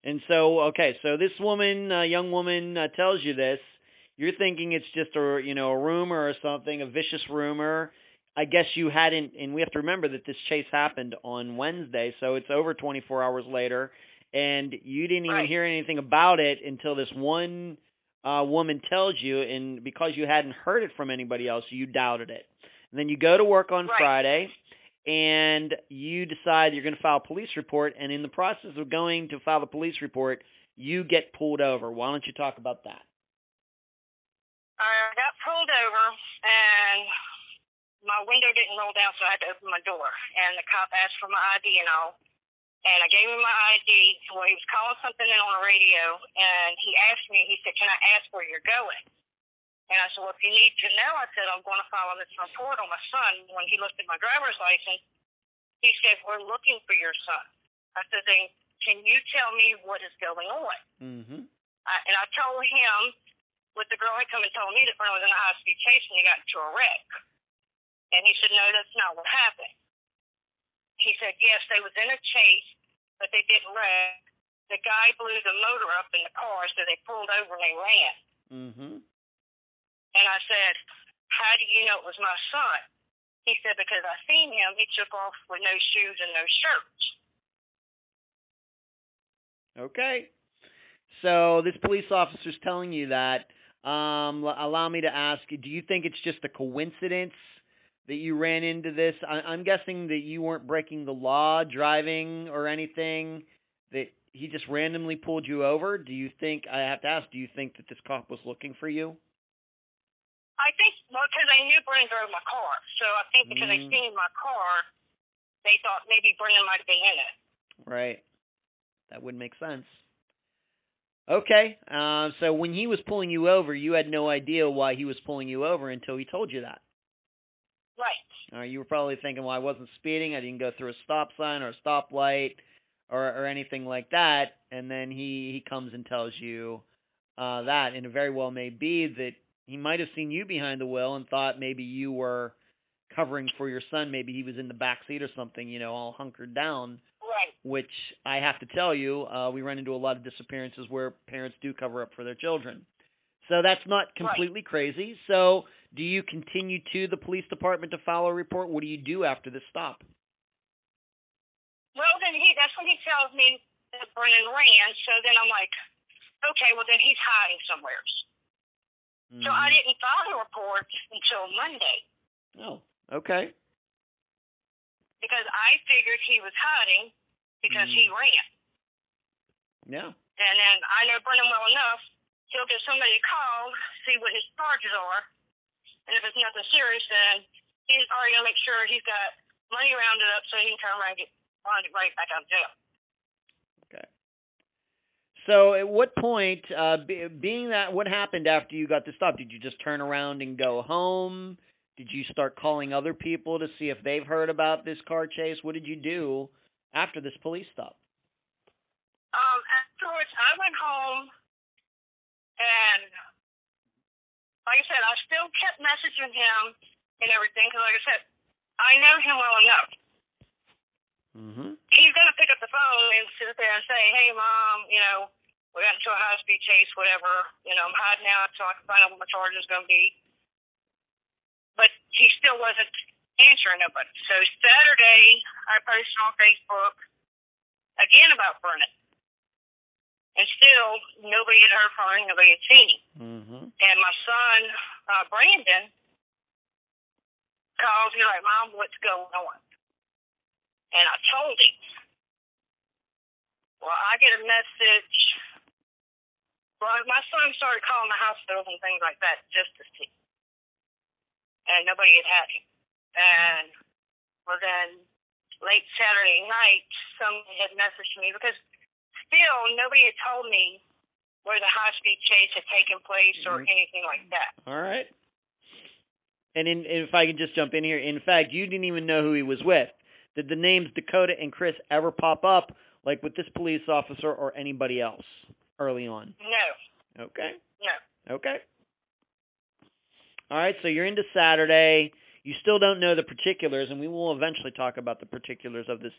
And so, okay, so this woman, uh, young woman, uh, tells you this. You're thinking it's just a, you know, a rumor or something, a vicious rumor. I guess you hadn't, and we have to remember that this chase happened on Wednesday, so it's over 24 hours later, and you didn't even Right. hear anything about it until this one uh, woman tells you, and because you hadn't heard it from anybody else, you doubted it. And then you go to work on Right. Friday, and you decide you're going to file a police report, and in the process of going to file the police report, you get pulled over. Why don't you talk about that? I got pulled over and my window didn't roll down, so I had to open my door. And the cop asked for my ID and all. And I gave him my ID. Well, he was calling something in on the radio, and he asked me, he said, Can I ask where you're going? And I said, Well, if you need to know, I said, I'm going to file this report on my son. When he looked at my driver's license, he said, We're looking for your son. I said, Then can you tell me what is going on? Mm-hmm. I, and I told him what the girl had come and told me that Brent was in a high speed chase and he got into a wreck. And he said, No, that's not what happened. He said, Yes, they was in a chase, but they didn't wreck. The guy blew the motor up in the car, so they pulled over and they ran. Mm-hmm. And I said, How do you know it was my son? He said, Because I seen him. He took off with no shoes and no shirts. Okay. So this police officer's telling you that. Um, allow me to ask Do you think it's just a coincidence that you ran into this? I- I'm guessing that you weren't breaking the law, driving or anything. That he just randomly pulled you over. Do you think? I have to ask: Do you think that this cop was looking for you? I think, well, because they knew Brennan drove my car. So I think because Mm. they seen my car, they thought maybe Brennan might have been in it. Right. That would make sense. Okay. Uh, so when he was pulling you over, you had no idea why he was pulling you over until he told you that. Right. Uh, you were probably thinking, well, I wasn't speeding. I didn't go through a stop sign or a stoplight or or anything like that. And then he he comes and tells you uh, that, and it very well may be that he might have seen you behind the wheel and thought maybe you were covering for your son. Maybe he was in the back seat or something, you know, all hunkered down. Right. Which I have to tell you, uh, we run into a lot of disappearances where parents do cover up for their children. So that's not completely crazy. So, do you continue to the police department to file a report? What do you do after this stop? Well, then he, that's when he tells me that Brennan ran. So then I'm like, okay, well, then he's hiding somewhere. So I Mhm. didn't file a report until Monday Oh, okay. because I figured he was hiding because he ran. Yeah. And then I know Brennan well enough. He'll get somebody to call, see what his charges are. And if it's nothing serious, then he's already going to make sure he's got money rounded up so he can turn around and get bonded right back out of jail. So, at what point, uh, be, being that, what happened after you got the stop? Did you just turn around and go home? Did you start calling other people to see if they've heard about this car chase? What did you do after this police stop? Um, afterwards, I went home, and like I said, I still kept messaging him and everything because, like I said, I know him well enough. Mm-hmm. He's gonna pick up the phone and sit there and say, "Hey, mom, you know, we got into a high speed chase, whatever. You know, I'm hiding out so I can find out what my charge is gonna be." But he still wasn't answering nobody. So Saturday, I posted on Facebook again about Brennan. And still, nobody had heard from him, nobody had seen him. Mm-hmm. And my son, uh, Brandon, calls me like, Mom, what's going on? And I told him. Well, I get a message. Well, my son started calling the hospitals and things like that just to see. And nobody had had him. And, well, then late Saturday night, somebody had messaged me because still nobody had told me where the high speed chase had taken place or Mhm. anything like that. All right. And in, if I could just jump in here, in fact, you didn't even know who he was with. Did the names Dakota and Chris ever pop up, like with this police officer or anybody else early on? No, Okay. no. Okay. All right, so you're into Saturday. You still don't know the particulars, and we will eventually talk about the particulars of this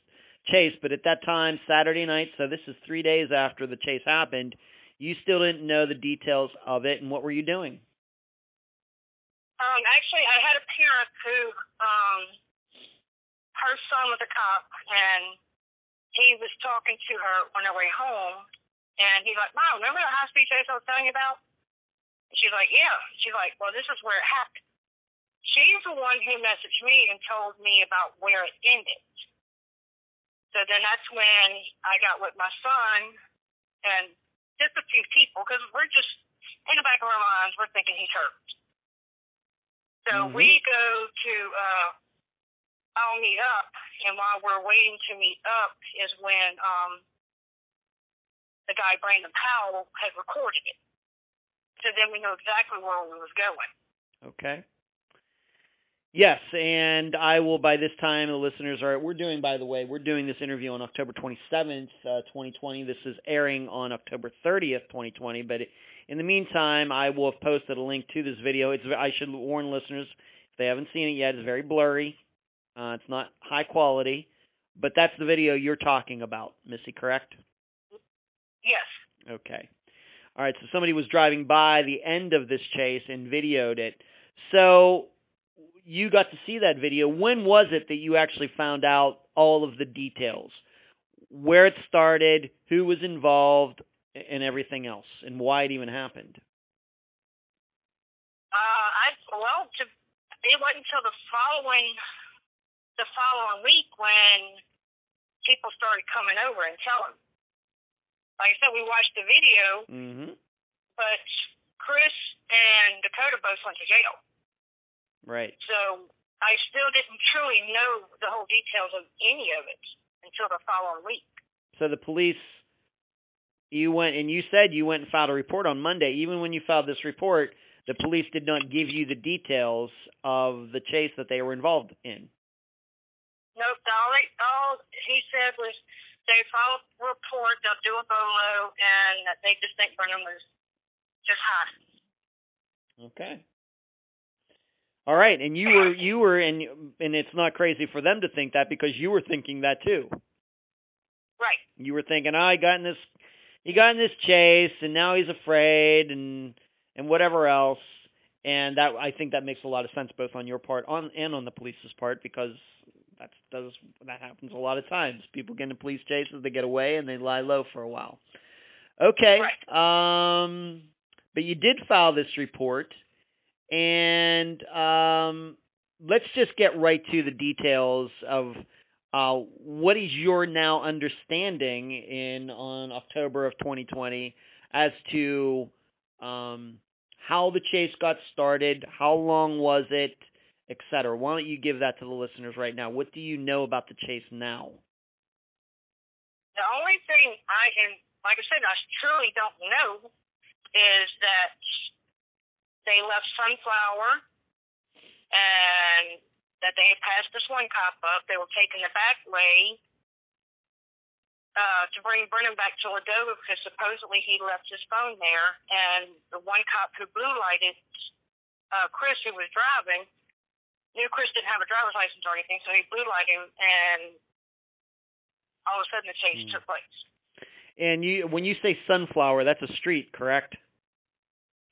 chase. But at that time, Saturday night, so this is three days after the chase happened, you still didn't know the details of it. And what were you doing? Um, actually, I had a parent who, um, her son was a cop, and he was talking to her on their way home, and he's like, "Mom, remember the high speed chase I was telling you about?" And she's like, "Yeah." She's like, "Well, this is where it happened." She's the one who messaged me and told me about where it ended. So then that's when I got with my son and just a few people because we're just in the back of our minds, we're thinking he's hurt. So Mhm. we go to uh I'll meet up and while we're waiting to meet up is when um the guy Brandon Powell had recorded it. So then we know exactly where we was going. Okay. Yes, and I will by this time the listeners are we're doing by the way, we're doing this interview on October 27th, uh, 2020. This is airing on October 30th, 2020, but in the meantime, I will have posted a link to this video. It's I should warn listeners if they haven't seen it yet, it's very blurry. Uh, it's not high quality, but that's the video you're talking about, Missy, correct? Yes. Okay. All right, so somebody was driving by the end of this chase and videoed it. So you got to see that video. When was it that you actually found out all of the details? Where it started, who was involved, and everything else, and why it even happened? Uh, I well, to, it wasn't until the following the following week when people started coming over and telling. Like I said, we watched the video, Mm-hmm. but Chris and Dakota both went to jail, Right. so I still didn't truly know the whole details of any of it until the following week. So the police, you went and you said you went and filed a report on Monday. Even when you filed this report, the police did not give you the details of the chase that they were involved in. Nope, all, they, all he said was they file a report, they'll do a bolo, and they just think Brennan was just hiding. Okay. All right, and you were you were and and it's not crazy for them to think that because you were thinking that too. Right. You were thinking, "Oh, he got in this he got in this chase and now he's afraid and and whatever else." And that I think that makes a lot of sense both on your part on and on the police's part because that's does that happens a lot of times. People get into police chases, they get away and they lie low for a while. Okay. Um but you did file this report and um let's just get right to the details of uh what is your now understanding in on October of 2020 as to um how the chase got started, how long was it, etc. Why don't you give that to the listeners right now? What do you know about the chase now? The only thing I can, like I said, I truly don't know is that they left Sunflower and that they had passed this one cop up. They were taking the back way uh, to bring Brennan back to Ladova because supposedly he left his phone there. And the one cop who blue lighted uh, Chris, who was driving, knew Chris didn't have a driver's license or anything, so he blue lighted him, and all of a sudden the chase Hmm. took place. And you when you say sunflower, that's a street, correct?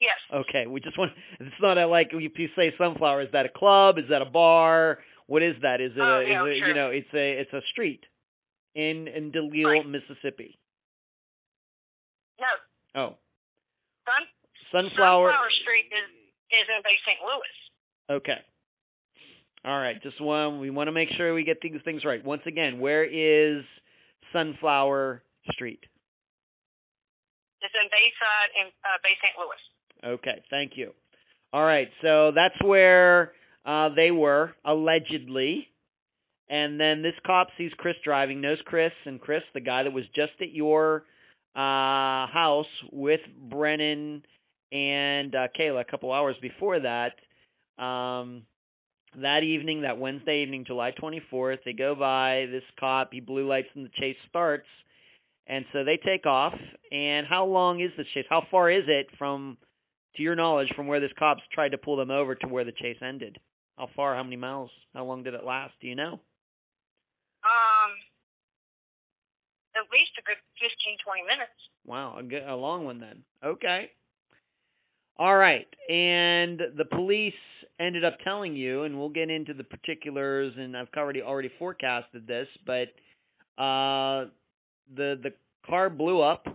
Yes. Okay, we just want it's not a, like if you say sunflower, is that a club? Is that a bar? What is that? Is it Oh, a, yeah, is it sure. you know, it's a it's a street in in Delisle, Right. Mississippi. No. Oh. Sun, Sunflower Sunflower Street is, is in Bay St. Louis. Okay. All right, just one we want to make sure we get these things right. Once again, where is Sunflower Street? It's in Bayside in uh, Bay St. Louis. Okay, thank you. All right, so that's where uh, they were allegedly, and then this cop sees Chris driving, knows Chris, and Chris, the guy that was just at your uh, house with Brennan and uh, Kayla a couple hours before that. Um, that evening, that Wednesday evening, July 24th, they go by this cop. He blue lights and the chase starts. And so they take off. And how long is this chase? How far is it from, to your knowledge, from where this cops tried to pull them over to where the chase ended? How far? How many miles? How long did it last? Do you know? Um, at least a good fifteen, twenty minutes. Wow, a, good, a long one then. Okay. All right. And the police ended up telling you, and we'll get into the particulars, and I've already already forecasted this, but uh, the the car blew up.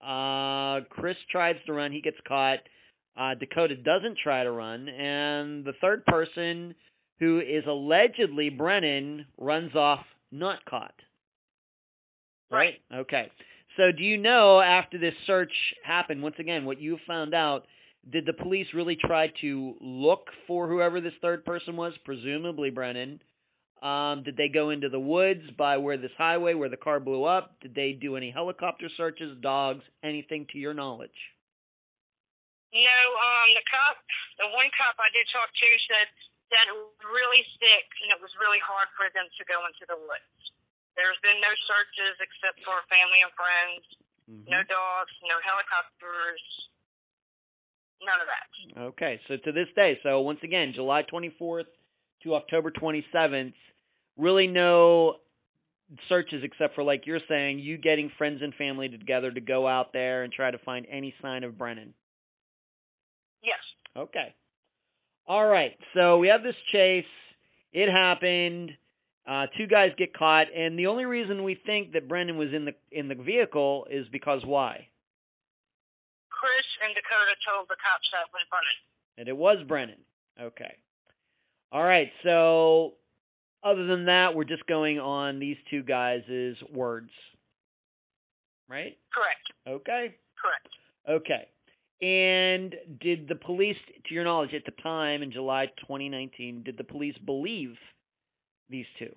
Uh, Chris tries to run, he gets caught. Uh, Dakota doesn't try to run, and the third person, who is allegedly Brennan, runs off not caught. Right. Okay. So, do you know after this search happened, once again, what you found out? Did the police really try to look for whoever this third person was, presumably Brennan? Um, did they go into the woods by where this highway where the car blew up? Did they do any helicopter searches, dogs, anything to your knowledge? No, um, the cop, the one cop I did talk to said that it was really sick and it was really hard for them to go into the woods. There's been no searches except for family and friends. Mm-hmm. No dogs, no helicopters, none of that. Okay, so to this day, so once again, July 24th to October 27th, really no searches except for like you're saying, you getting friends and family together to go out there and try to find any sign of Brennan. Yes. Okay. All right. So we have this chase. It happened. Uh, two guys get caught, and the only reason we think that Brennan was in the in the vehicle is because why? And Dakota told the cops that was Brennan. And it was Brennan. Okay. All right. So other than that, we're just going on these two guys' words. Right? Correct. Okay. Correct. Okay. And did the police, to your knowledge, at the time in July 2019, did the police believe these two?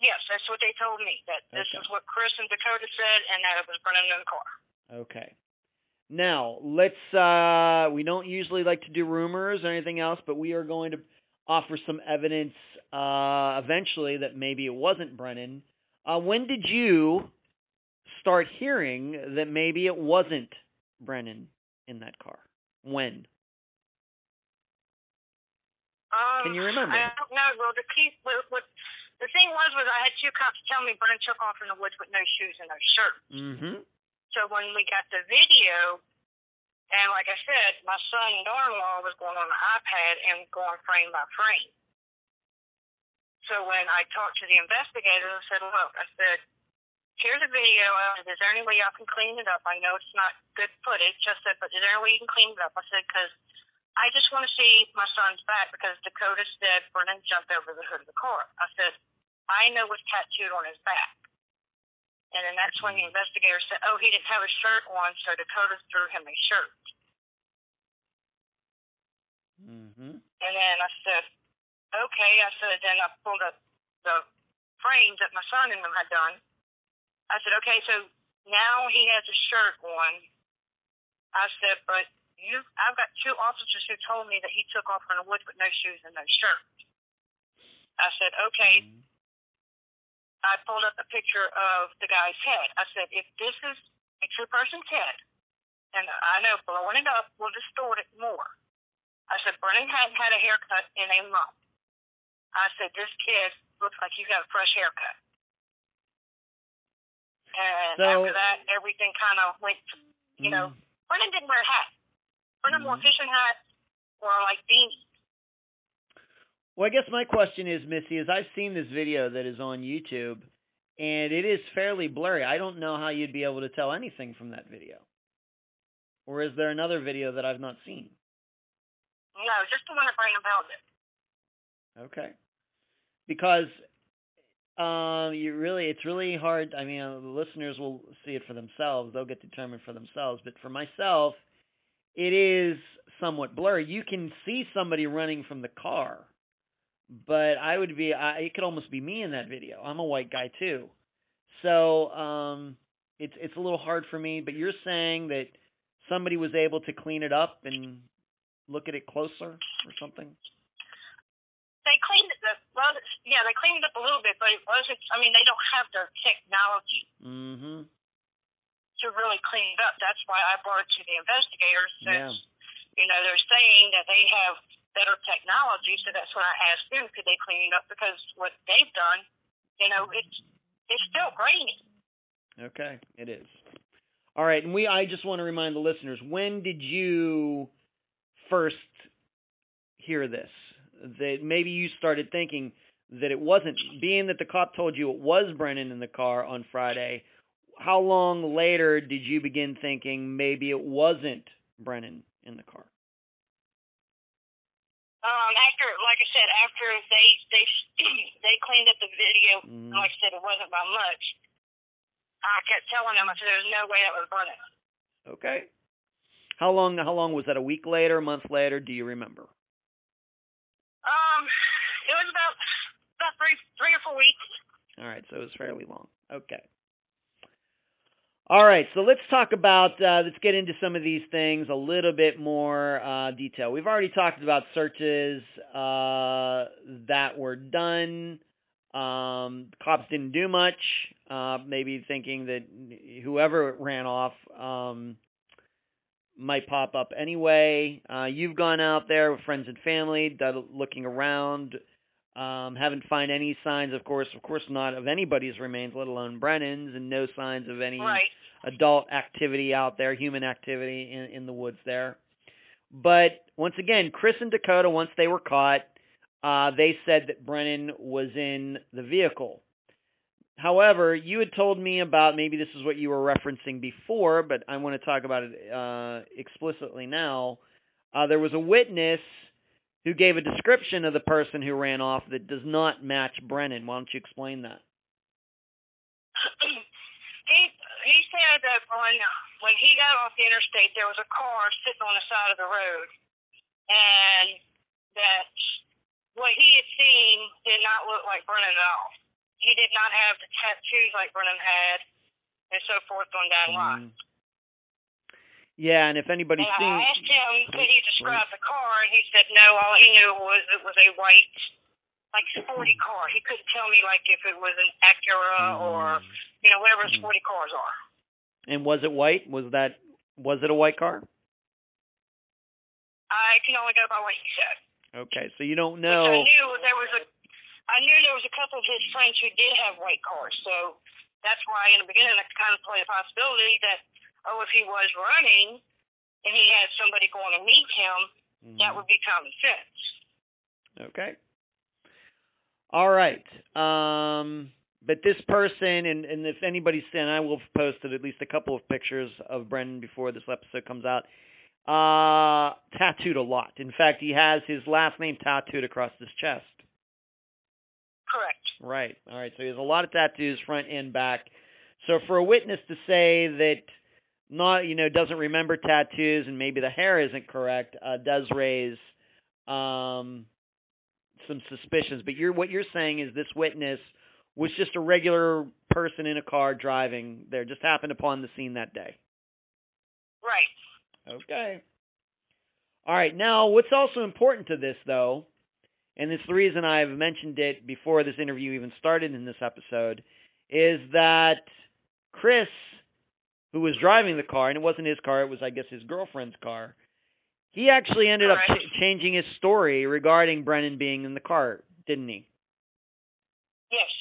Yes, that's what they told me. That this is what Chris and Dakota said, and that it was Brennan in the car. Okay. Now, let's uh we don't usually like to do rumors or anything else, but we are going to offer some evidence uh eventually that maybe it wasn't Brennan. Uh when did you start hearing that maybe it wasn't Brennan in that car? When? Um, Can you remember? I don't know. Well, the key, what, what the thing was, was I had two cops tell me Brennan took off in the woods with no shoes and no shirt. Mhm. So when we got the video, and like I said, my son daughter-in-law was going on the iPad and going frame by frame. So when I talked to the investigator, I said, look, I said, here's a video. Said, is there any way y'all can clean it up? I know it's not good footage. I said, but is there any way you can clean it up? I said, because I just want to see my son's back because Dakota said Brennan jumped over the hood of the car. I said, I know what's tattooed on his back. And then that's when the investigator said, oh, he didn't have a shirt on, so Dakota threw him a shirt. Mhm. And then I said, okay. I said, then I pulled up the frames that my son and them had done. I said, okay, so now he has a shirt on. I said, but you, I've got two officers who told me that he took off in the woods with no shoes and no shirt. I said, okay. Mhm. I pulled up a picture of the guy's head. I said, if this is a true person's head, and I know blowing it up will distort it more. I said, Brennan hadn't had a haircut in a month. I said, this kid looks like he's got a fresh haircut. And So- after that, everything kind of went, you know, Mm. Brennan didn't wear a hat. Brennan wore Mhm. fishing hats or like beanies. Well, I guess my question is, Missy, is I've seen this video that is on YouTube, and it is fairly blurry. I don't know how you'd be able to tell anything from that video. Or is there another video that I've not seen? No, just the one that Brennan held it. Okay. Because um, you really, it's really hard. I mean, uh, the listeners will see it for themselves; they'll get determined for themselves. But for myself, it is somewhat blurry. You can see somebody running from the car, but I would be. I, it could almost be me in that video. I'm a white guy too, so um, it's it's a little hard for me. But you're saying that somebody was able to clean it up and look at it closer or something. they cleaned it. The, well, yeah, they cleaned it up a little bit, but it wasn't. I mean, they don't have the technology Mm-hmm. to really clean it up. That's why I brought it to the investigators. Yeah. Since you know, they're saying that they have better technology, so that's when I asked them, could they clean it up? Because what they've done, you know, it's it's still grainy. Okay, it is. All right, and we I just want to remind the listeners, when did you first hear this? That maybe you started thinking that it wasn't being that the cop told you it was Brennan in the car on Friday. How long later did you begin thinking maybe it wasn't Brennan in the car? Um, after, like I said, after they they they cleaned up the video, Mhm. like I said, it wasn't by much. I kept telling them, I said, "There's no way that was Brennan." Okay. How long how long was that? A week later, a month later, do you remember? Um, it was about about three three or four weeks. All right, so it was fairly long. Okay. All right, so let's talk about uh, let's get into some of these things a little bit more uh, detail. We've already talked about searches uh, that were done. Um, cops didn't do much, uh, maybe thinking that whoever ran off um, might pop up anyway. Uh, you've gone out there with friends and family, looking around. Um, haven't find any signs, of course, of course not of anybody's remains, let alone Brennan's, and no signs of any Right. adult activity out there, human activity in, in the woods there. But once again, Chris and Dakota, once they were caught, uh, they said that Brennan was in the vehicle. However, you had told me about maybe this is what you were referencing before, but I want to talk about it uh, explicitly now. Uh, there was a witness who gave a description of the person who ran off that does not match Brennan. Why don't you explain that? he he said that when when he got off the interstate, there was a car sitting on the side of the road, and that what he had seen did not look like Brennan at all. He did not have the tattoos like Brennan had, and so forth on that mm. line. Mm. Yeah, and if anybody's And seen, I asked him could he describe the car, and he said no. All he knew was it was a white, like sporty car. He couldn't tell me like if it was an Acura or you know whatever Mhm. sporty cars are. and was it white? Was that was it a white car? I can only go by what he said. Okay, so you don't Which I knew there was a, I knew there was a couple of his friends who did have white cars. So that's why in the beginning I kind of played a possibility that oh, if he was running and he had somebody going to meet him, that Mm. would be common sense. Okay. All right. Um, but this person, and, and if anybody's seen, I will have posted at least a couple of pictures of Brennan before this episode comes out. Uh, tattooed a lot. In fact, he has his last name tattooed across his chest. Correct. Right. All right. So he has a lot of tattoos, front and back. So for a witness to say that not, you know, doesn't remember tattoos and maybe the hair isn't correct, uh, does raise um, some suspicions. But you're what you're saying is this witness was just a regular person in a car driving there, just happened upon the scene that day. Right. Okay. All right. Now, what's also important to this, though, and it's the reason I've mentioned it before this interview even started in this episode, is that Chris, who was driving the car, and it wasn't his car, it was, I guess, his girlfriend's car, he actually ended up ch- changing his story regarding Brennan being in the car, didn't he? Yes.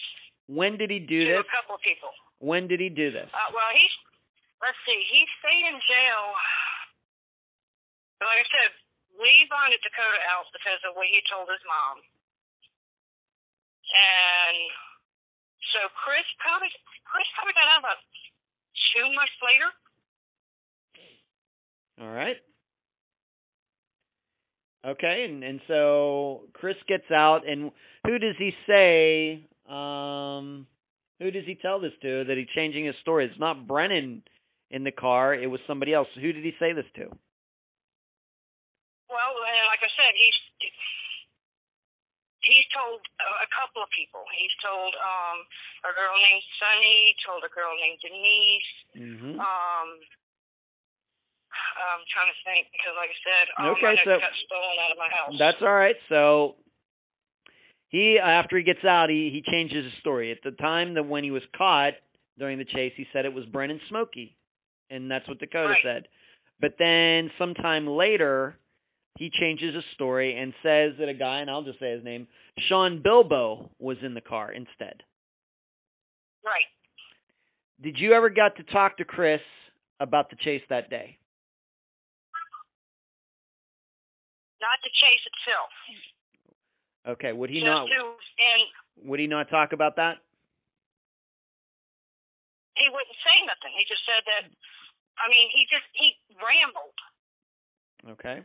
when did he do to this? a couple of people. When did he do this? Uh, well, he's let's see, he stayed in jail. Like I said, we bonded Dakota out because of what he told his mom, and so Chris probably Chris probably got out about two months later. All right. Okay, and and so Chris gets out, and who does he say? Um, who does he tell this to? That he's changing his story. It's not Brennan in the car. It was somebody else. Who did he say this to? Well, and like I said, he's he's told a couple of people. He's told um a girl named Sunny, told a girl named Denise. Mm-hmm. Um, I'm trying to think because, like I said, all Okay, so- got stolen out of my house. That's all right. So he, after he gets out, he he changes his story. At the time that when he was caught during the chase, he said it was Brennan Smokey, and that's what Dakota Right. said. But then sometime later, he changes his story and says that a guy, and I'll just say his name, Sean Bilbo, was in the car instead. Right. Did you ever got to talk to Chris about the chase that day? Not the chase itself. Okay. Would he Just not? to, and Would he not talk about that? he wouldn't say nothing. He just said that. I mean, he just he rambled. Okay.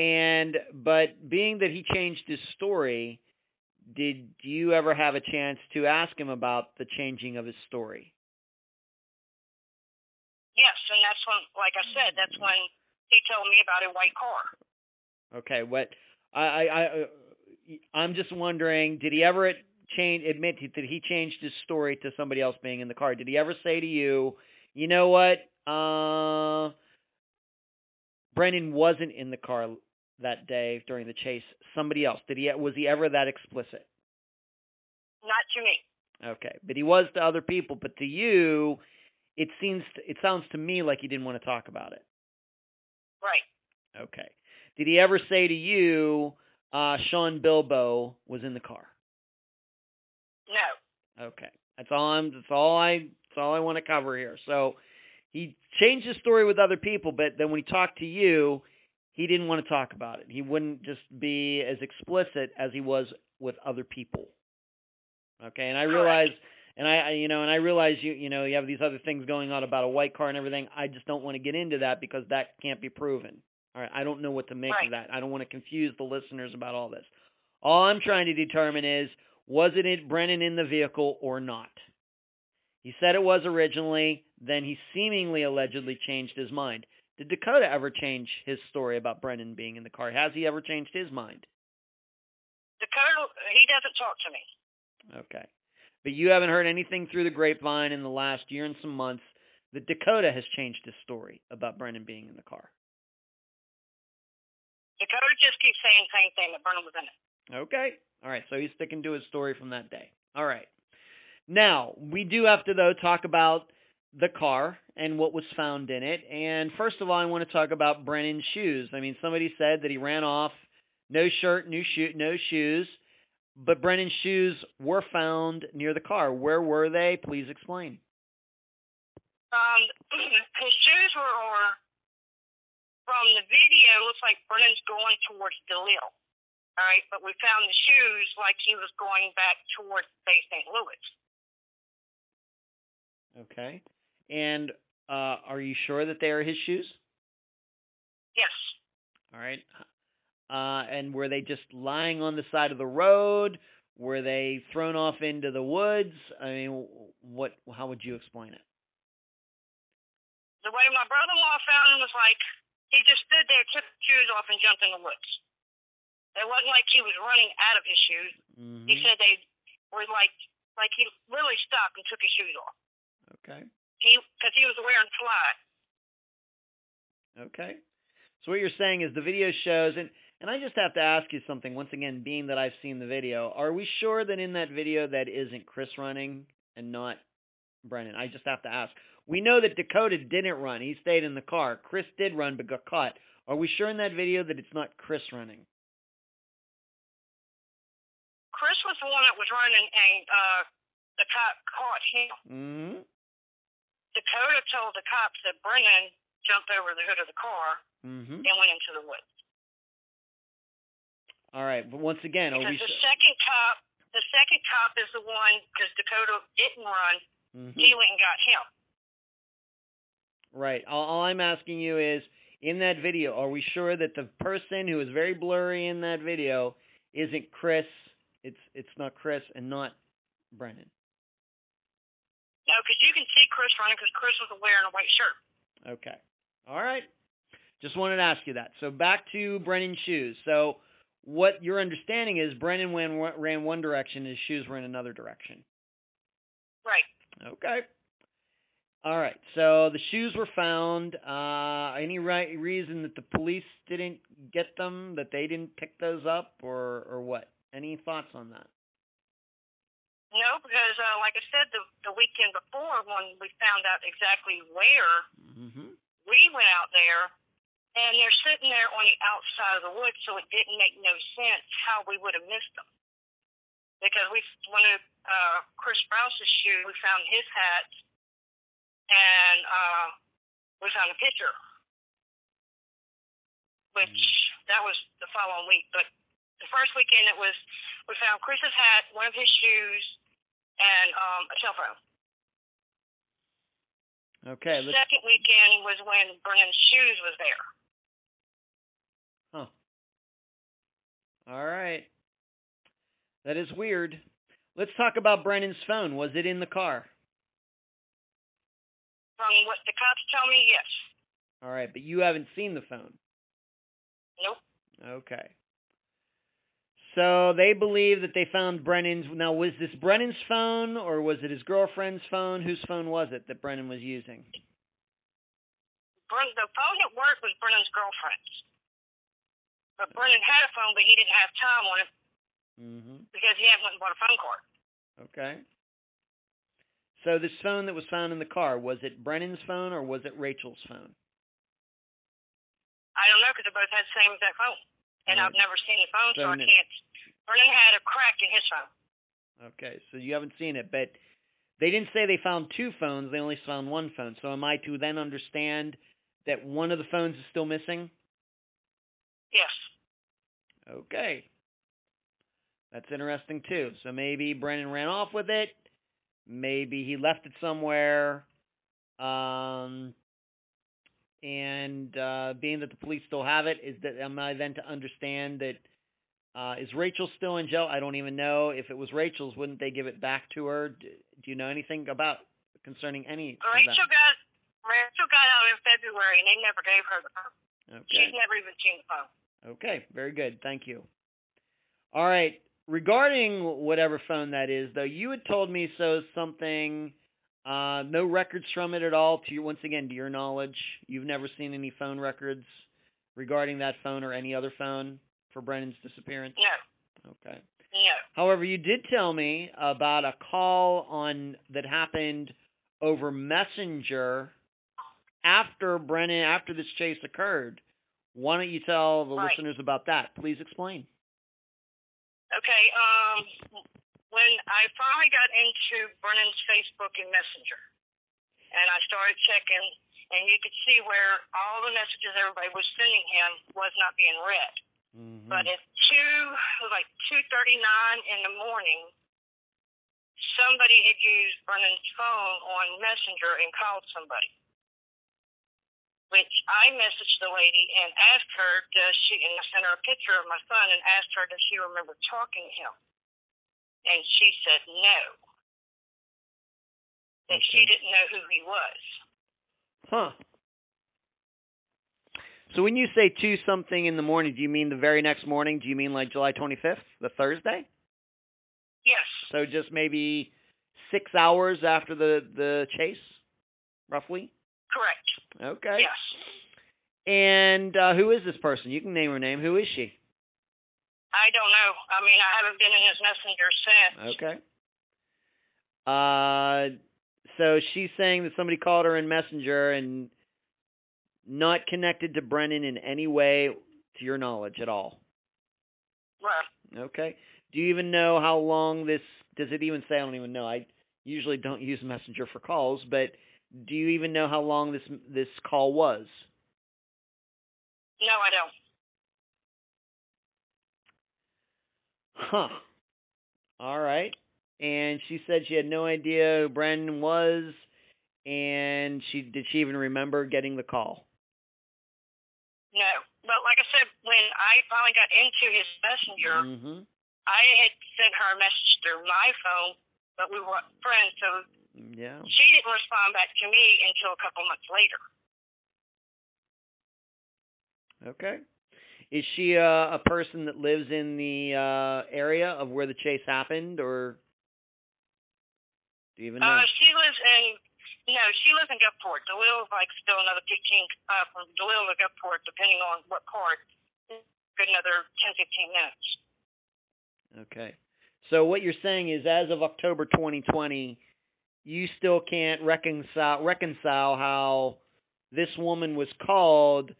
And but being that he changed his story, did you ever have a chance to ask him about the changing of his story? Yes, and that's when, like I said, that's when he told me about a white car. Okay, what I I, I I'm just wondering, did he ever change admit that he changed his story to somebody else being in the car? Did he ever say to you, you know what, uh, Brennan wasn't in the car that day during the chase? Somebody else. Did he? Was he ever that explicit? Not to me. Okay, but he was to other people. But to you, it seems it sounds to me like he didn't want to talk about it. Right. Okay. Did he ever say to you, uh, Sean Bilbo was in the car? No. Okay. That's all I'm that's all I that's all I want to cover here. So he changed his story with other people, but then when he talked to you, he didn't want to talk about it. He wouldn't just be as explicit as he was with other people. Okay, and I realize and I, you know, and I realize you you know, you have these other things going on about a white car and everything. I just don't want to get into that because that can't be proven. All right, I don't know what to make Right. of that. I don't want to confuse the listeners about all this. All I'm trying to determine is was it Brennan in the vehicle or not? He said it was originally, then he seemingly allegedly changed his mind. Did Dakota ever change his story about Brennan being in the car? Has he ever changed his mind? Dakota, he doesn't talk to me. Okay. But you haven't heard anything through the grapevine in the last year and some months that Dakota has changed his story about Brennan being in the car. Dakota just keeps saying the same thing that Brennan was in it. Okay. All right. So he's sticking to his story from that day. All right. Now, we do have to, though, talk about the car and what was found in it. And first of all, I want to talk about Brennan's shoes. I mean, somebody said that he ran off, no shirt, new shoe, no shoes, but Brennan's shoes were found near the car. Where were they? Please explain. Um, his shoes were, were from the video. It Looks like Brennan's going towards DeLisle. All right, but we found the shoes like he was going back towards Bay St. Louis. Okay. And uh, are you sure that they are his shoes? Yes. All right. Uh, and were they just lying on the side of the road? Were they thrown off into the woods? I mean, what? How would you explain it? The way my brother-in-law found him was like he just stood there, took his shoes off, and jumped in the woods. It wasn't like he was running out of his shoes. Mm-hmm. He said they were like like he literally stopped and took his shoes off. Okay. He because he was wearing slide. Okay. So what you're saying is the video shows, and and I just have to ask you something once again, being that I've seen the video. Are we sure that in that video that isn't Chris running and not Brennan? I just have to ask. We know that Dakota didn't run; he stayed in the car. Chris did run but got caught. Are we sure in that video that it's not Chris running? Chris was the one that was running, and uh, the cop caught him. Mm-hmm. Dakota told the cops that Brennan jumped over the hood of the car Mm-hmm. and went into the woods. All right, but once again, Because we? the second cop, the second cop is the one because Dakota didn't run. Mhm. He went and got him. Right. All, all I'm asking you is, in that video, are we sure that the person who is very blurry in that video isn't Chris? It's it's not Chris and not Brennan. No, because you can see Chris running because Chris was wearing a white shirt. Okay. All right. Just wanted to ask you that. So back to Brennan's shoes. So what your understanding is, Brennan ran, ran one direction, his shoes were in another direction. Right. Okay. All right. So the shoes were found. Uh, any right reason that the police didn't get them? That they didn't pick those up, or or what? Any thoughts on that? No, because uh, like I said, the the weekend before when we found out exactly where Mm-hmm. we went out there, And they're sitting there on the outside of the woods, so it didn't make no sense how we would have missed them. Because we, one of uh, Chris Sprouse's shoes, we found his hat, and uh, we found a picture, which that was the following week. But the first weekend, it was we found Chris's hat, one of his shoes, and um, a cell phone. Okay. The second weekend was when Brennan's shoes was there. huh. All right. That is weird. Let's talk about Brennan's phone. Was it in the car? From what the cops tell me, yes. All right, but you haven't seen the phone. Nope. Okay. So they believe that they found Brennan's. Now, was this Brennan's phone or was it his girlfriend's phone? Whose phone was it that Brennan was using? The phone at work was Brennan's girlfriend's. But Brennan had a phone, but he didn't have time on it Mm-hmm. because he hadn't bought a phone card. Okay. So this phone that was found in the car was it Brennan's phone or was it Rachel's phone? I don't know because they both had the same exact phone. And Right. I've never seen the phone, so, So I can't. Brennan had a crack in his phone. Okay, so you haven't seen it, but they didn't say they found two phones. They only found one phone. So am I to then understand that one of the phones is still missing? Yes. Okay. That's interesting too. So maybe Brennan ran off with it. Maybe he left it somewhere. Um and uh being that the police still have it, is that am I then to understand that uh is Rachel still in jail? I don't even know. If it was Rachel's, wouldn't they give it back to her? Do, do you know anything about concerning any Rachel got Rachel got out in February, and they never gave her the phone. Okay. She's never even seen the phone. Okay, very good. Thank you. All right. Regarding whatever phone that is, though, you had told me so something. Uh, no records from it at all. To your once again, to your knowledge, you've never seen any phone records regarding that phone or any other phone for Brennan's disappearance. No, Okay. no. However, you did tell me about a call on that happened over Messenger after Brennan after this chase occurred. Why don't you tell the Right. listeners about that? Please explain. Okay, um, when I finally got into Brennan's Facebook and Messenger, and I started checking, and you could see where all the messages everybody was sending him was not being read. Mm-hmm. But at two, it was like two thirty nine in the morning, somebody had used Brennan's phone on Messenger and called somebody. Which I messaged the lady and asked her, does she, and I sent her a picture of my son and asked her, does she remember talking to him? And she said no. That she didn't know who he was. Huh. So when you say two something in the morning, do you mean the very next morning? Do you mean like July 25th, the Thursday? Yes. So just maybe six hours after the the chase, roughly. Correct. Okay. Yes. And uh, who is this person? You can name her name. Who is she? I don't know. I mean, I haven't been in his messenger since. Okay. Uh, so she's saying that somebody called her in Messenger and not connected to Brennan in any way, to your knowledge at all. Right. Okay. Do you even know how long this? Does it even say? I don't even know. I usually don't use Messenger for calls, but do you even know how long this this call was? No, I don't. Huh. All right. And she said she had no idea who Brennan was, and she did she even remember getting the call? No. But like I said, when I finally got into his messenger, Mm-hmm. I had sent her a message through my phone, but we weren't friends, so Yeah. she didn't respond back to me until a couple months later. Okay. Is she uh, a person that lives in the uh, area of where the chase happened, or do you even know? Uh, she lives in, no, she lives in Gulfport. DeLisle is like still another 15, uh, from DeLisle to Gulfport, depending on what part, good another 10, 15 minutes. Okay. So what you're saying is, as of October 2020, you still can't reconcile reconcile how this woman was called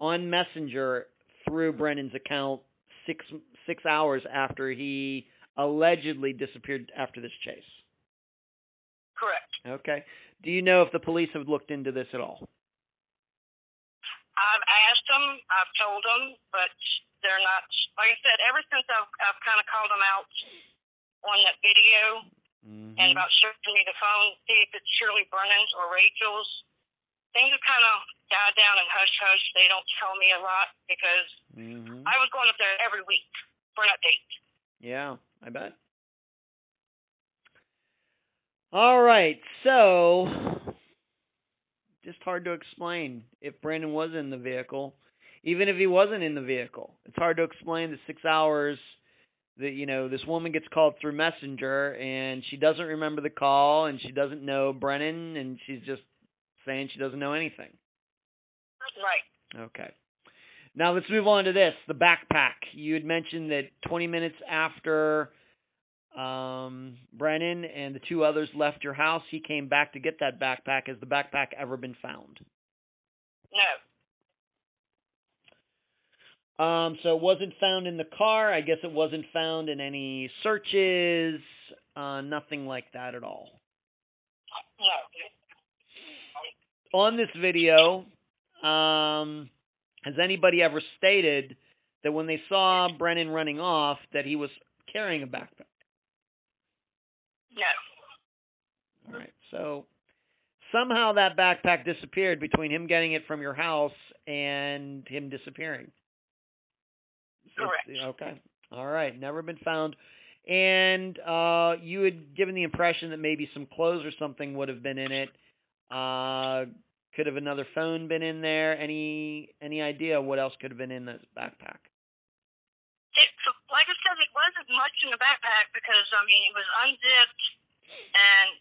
on Messenger through Brennan's account six six hours after he allegedly disappeared after this chase. Correct. Okay. Do you know if the police have looked into this at all? I've asked them, I've told them, but they're not. Like I said, ever since I've I've kind of called them out on that video Mm-hmm. and about showing me the phone, see if it's Shirley Brennan's or Rachel's. Things have kind of died down and hush hush. They don't tell me a lot because hmm I was going up there every week for an update. Yeah, I bet. All right, so just hard to explain if Brandon was in the vehicle, even if he wasn't in the vehicle. It's hard to explain the six hours that you know this woman gets called through Messenger and she doesn't remember the call and she doesn't know Brennan and she's just saying she doesn't know anything. Right. Okay. Now let's move on to this. The backpack. You had mentioned that 20 minutes after um, Brennan and the two others left your house, he came back to get that backpack. Has the backpack ever been found? No. Um, so it wasn't found in the car. I guess it wasn't found in any searches. Uh, nothing like that at all. No. On this video, um, has anybody ever stated that when they saw Brennan running off, that he was carrying a backpack? No. All right. So somehow that backpack disappeared between him getting it from your house and him disappearing. Correct. It's- okay. All right. Never been found. And uh you had given the impression that maybe some clothes or something would have been in it. Uh could have another phone been in there? Any any idea what else could have been in this backpack? It, like I said, it wasn't much in the backpack because I mean it was unzipped, and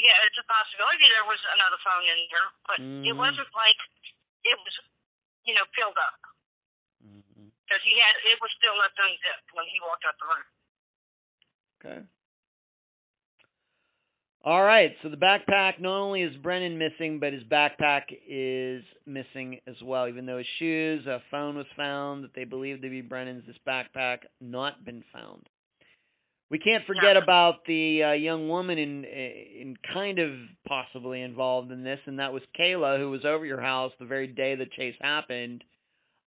yeah, it's a possibility there was another phone in there, but it Mhm. wasn't like it was, you know, filled up Mm-hmm. because he had it was still left unzipped when he walked out the room. Okay. All right. So the backpack, not only is Brennan missing, but his backpack is missing as well. Even though his shoes, a phone was found that they believe to be Brennan's, this backpack not been found. We can't forget about the uh, young woman in in kind of possibly involved in this, and that was Kayla, who was over your house the very day the chase happened.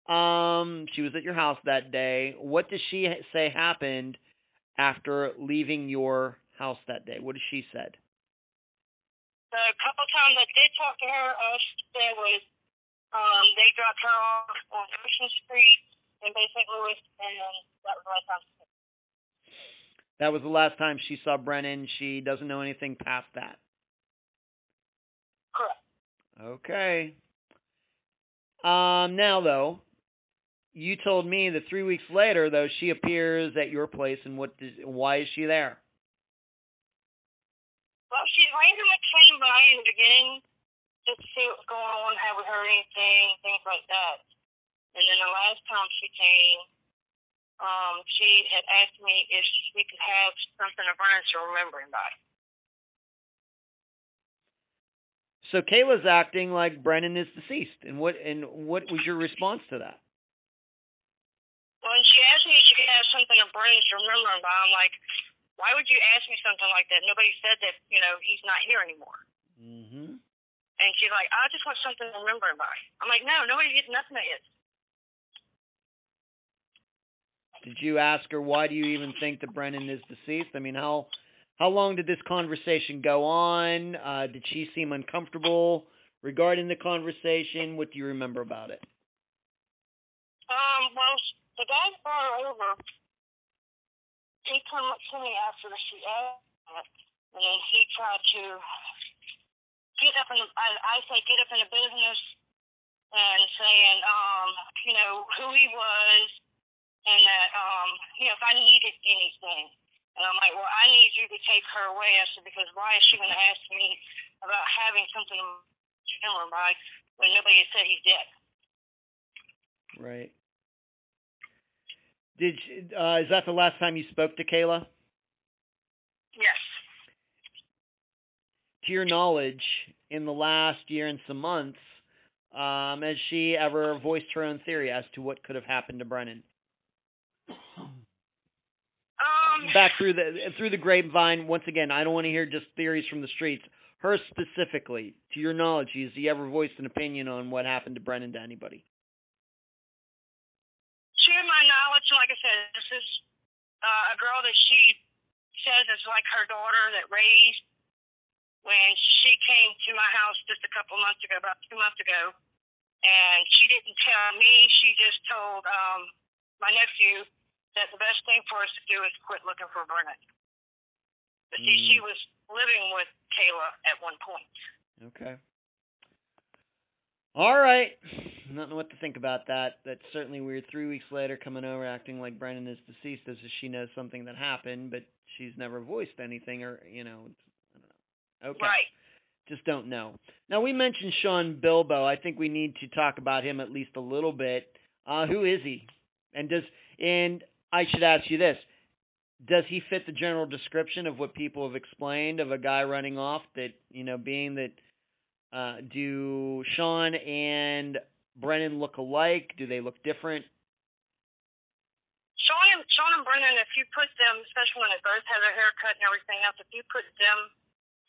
Um, she was at your house that day. What does she say happened after leaving your house that day? What has she said? The couple times I did talk to her, uh, she said was um, they dropped her off on Ocean Street in Bay St. Louis, and that was the last time. That was the last time she saw Brennan. She doesn't know anything past that. Correct. Okay. Um, now though, you told me that three weeks later, though, she appears at your place, and what? Does, why is she there? Well, she randomly came by in the beginning just to see what was going on, have we heard anything, things like that. And then the last time she came, um, she had asked me if we could have something of hers to remember him by. So Kayla's acting like Brennan is deceased, and what? And what was your response to that? When she asked me if she could have something of Brennan's to remember him by, I'm like, why would you ask me something like that? Nobody said that, you know, he's not here anymore. Mm-hmm. And she's like, I just want something to remember him by. I'm like, no, nobody gets nothing of his. Did you ask her why do you even think that Brennan is deceased? I mean, how how long did this conversation go on? Uh, did she seem uncomfortable regarding the conversation? What do you remember about it? Um, well, the guy that brought her over, he came up to me after she asked and he tried to get up in, I, I say get up in the business and saying, um, you know, who he was, and that, um, you know, if I needed anything. And I'm like, well, I need you to take her away. I said, because why is she going to ask me about having something to remember by when nobody said he's dead? Right. Did uh, is that the last time you spoke to Kayla? Yes. To your knowledge, in the last year and some months, Um, has she ever voiced her own theory as to what could have happened to Brennan? Um, Back through the through the grapevine. Once again, I don't want to hear just theories from the streets. Her specifically, to your knowledge, has he ever voiced an opinion on what happened to Brennan to anybody? to my knowledge, like I said, this is uh, a girl that she says is like her daughter that raised. When she came to my house just a couple months ago, about two months ago, and she didn't tell me. She just told um, my nephew that the best thing for us to do is quit looking for Brennan. But see, Mm. she was living with Kayla at one point. Okay. All right. Not know what to think about that. That's certainly weird. Three weeks later, coming over acting like Brennan is deceased as if she knows something that happened, but she's never voiced anything, or you know, I don't know. Okay. Right. Just don't know. Now we mentioned Sean Bilbo. I think we need to talk about him at least a little bit. Uh, who is he? And does and I should ask you this: Does he fit the general description of what people have explained of a guy running off? That you know, being that uh, do Sean and Brennan look alike? Do they look different? Sean and Sean and Brennan, if you put them, especially when they both have their hair cut and everything else, if you put them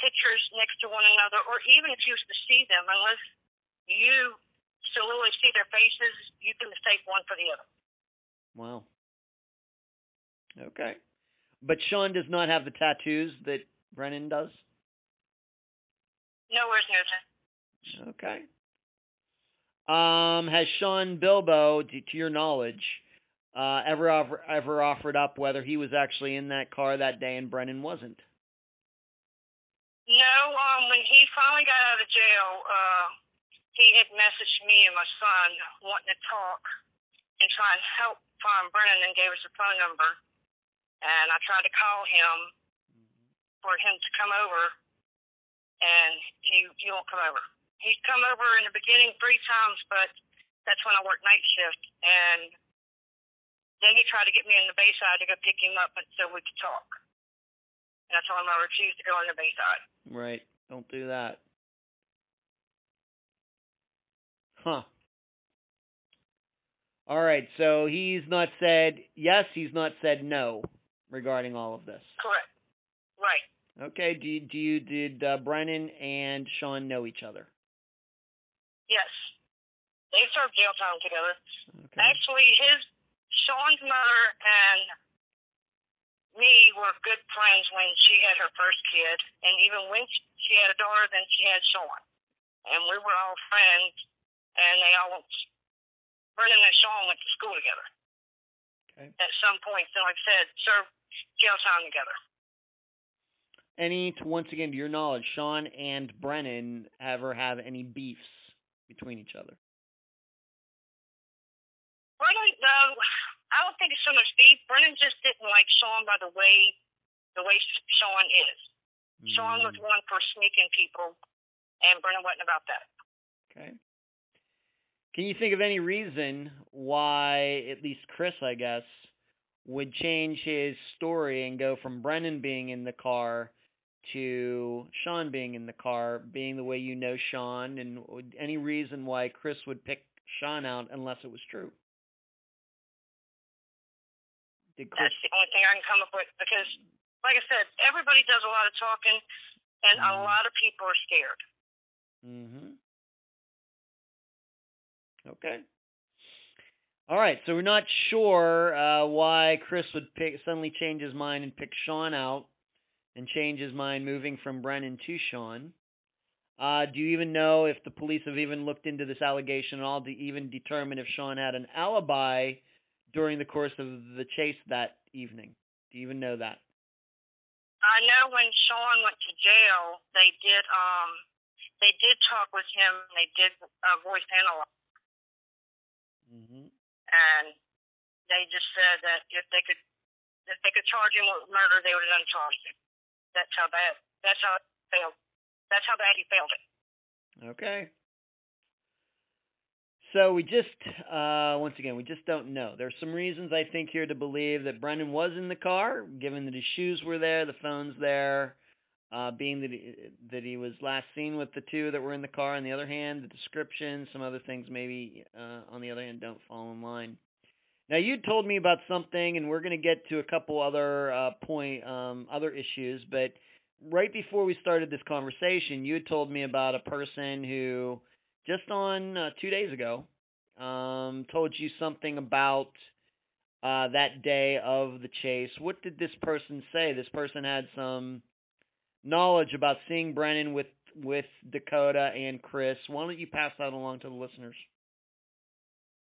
pictures next to one another, or even if you was to see them, unless you solely see their faces, you can mistake one for the other. Wow. Okay. But Sean does not have the tattoos that Brennan does. Nowhere's near that. Okay. Um, has Sean Bilbo, to, your knowledge, uh, ever offer, ever offered up whether he was actually in that car that day and Brennan wasn't? No, um, when he finally got out of jail, uh, he had messaged me and my son wanting to talk and try and help find Brennan and gave us a phone number. And I tried to call him for him to come over, and he he won't come over. He'd come over in the beginning three times, but that's when I worked night shift, and then he tried to get me in the Bayside to go pick him up so we could talk. And I told him I refused to go in the Bayside. Right. Don't do that. Huh. All right. So he's not said yes. He's not said no regarding all of this. Correct. Right. Okay. Do you, do you did uh, Brennan and Sean know each other? Yes. They served jail time together. Okay. Actually, his Sean's mother and me were good friends when she had her first kid, and even when she had a daughter, then she had Sean, and we were all friends. And they all went. Brennan and Sean went to school together. Okay. At some point, so like I said, served jail time together. Any to once again to your knowledge, Sean and Brennan ever have any beefs between each other? Brennan, though, I don't think it's so much beef. Brennan just didn't like Sean by the way, the way Sean is. Sean was Mm, one for sneaking people, and Brennan wasn't about that. Okay. Can you think of any reason why at least Chris, I guess, would change his story and go from Brennan being in the car to Sean being in the car, being the way you know Sean, and any reason why Chris would pick Sean out unless it was true? Did Chris? That's the only thing I can come up with because, like I said, everybody does a lot of talking, and a Mhm. lot of people are scared. Mm-hmm. Okay. All right, so we're not sure uh, why Chris would pick suddenly change his mind and pick Sean out, and change his mind moving from Brennan to Sean. Uh, do you even know if the police have even looked into this allegation at all to even determine if Sean had an alibi during the course of the chase that evening? Do you even know that? I know when Sean went to jail, they did um they did talk with him. They did uh, voice analyze, Mm-hmm. and they just said that if they could if they could charge him with murder, they would have uncharged him. That's how bad. That's how failed. That's how bad he failed it. Okay. So we just, uh, once again, we just don't know. There's some reasons I think here to believe that Brennan was in the car, given that his shoes were there, the phone's there. uh, being that he, that he was last seen with the two that were in the car. On the other hand, the description, some other things maybe uh, on the other hand don't fall in line. Now you told me about something, and we're going to get to a couple other uh, point um, other issues, but right before we started this conversation, you had told me about a person who just on uh, two days ago um, told you something about uh, that day of the chase. What did this person say? This person had some knowledge about seeing Brennan with with Dakota and Chris. Why don't you pass that along to the listeners?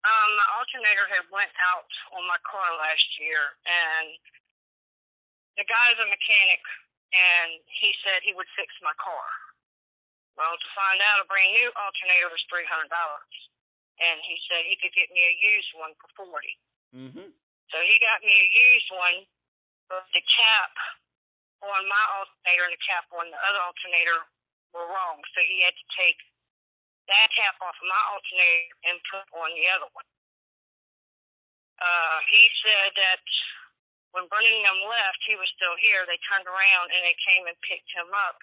Um, alternator had went out on my car last year, and the guy's a mechanic, and he said he would fix my car. Well, to find out, a brand new alternator was three hundred dollars, and he said he could get me a used one for forty. Mm-hmm. So he got me a used one, but the cap on my alternator and the cap on the other alternator were wrong. So he had to take that cap off of my alternator and put on the other one. Uh, he said that when them left, he was still here. They turned around and they came and picked him up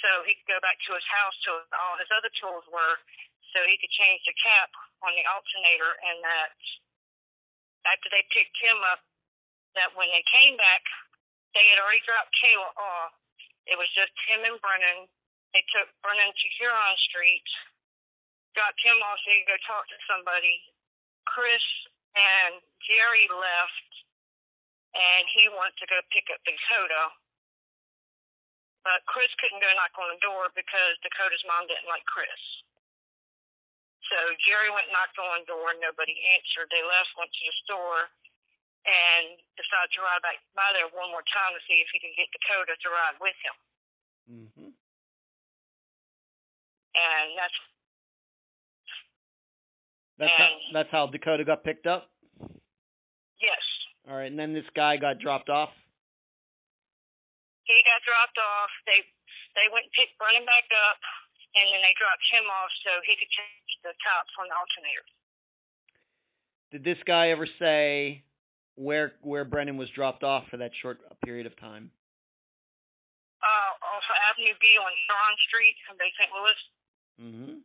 so he could go back to his house to all his other tools were so he could change the cap on the alternator and that after they picked him up that when they came back they had already dropped Kayla off. It was just him and Brennan. They took Brennan to Huron Street got Tim off so he could go talk to somebody. Chris and Jerry left, and he wanted to go pick up Dakota. But Chris couldn't go knock on the door because Dakota's mom didn't like Chris. So Jerry went and knocked on the door, and nobody answered. They left, went to the store, and decided to ride back by there one more time to see if he could get Dakota to ride with him. Mm-hmm. And that's That's how, that's how Dakota got picked up. yes. All right, and then this guy got dropped off. he got dropped off. They they went and picked Brennan back up, and then they dropped him off so he could change the tops on the alternator. Did this guy ever say where where Brennan was dropped off for that short period of time? Uh, off Avenue B on Huron Street in Bay St. Louis. Mm-hmm.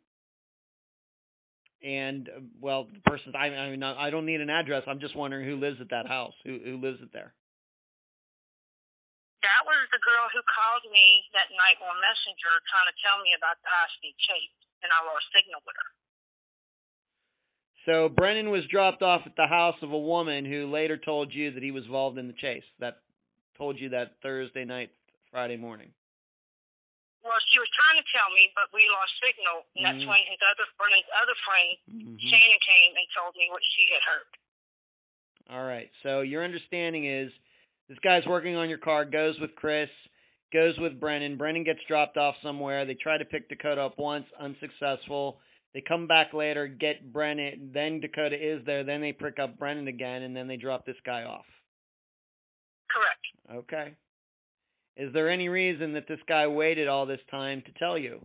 And uh, well, the person I I mean I don't need an address. I'm just wondering who lives at that house. Who who lives it there? That was the girl who called me that night on Messenger trying to tell me about the speed chase, and I lost signal with her. So Brennan was dropped off at the house of a woman who later told you that he was involved in the chase. That told you that Thursday night, Friday morning. Well, she was trying to tell me, but we lost signal, and that's Mhm. when his other Brennan's other friend Mm-hmm. Shannon came and told me what she had heard. All right. So your understanding is this guy's working on your car, goes with Chris, goes with Brennan. Brennan gets dropped off somewhere. They try to pick Dakota up once, unsuccessful. They come back later, get Brennan, then Dakota is there, then they pick up Brennan again, and then they drop this guy off. Correct. Okay. Is there any reason that this guy waited all this time to tell you?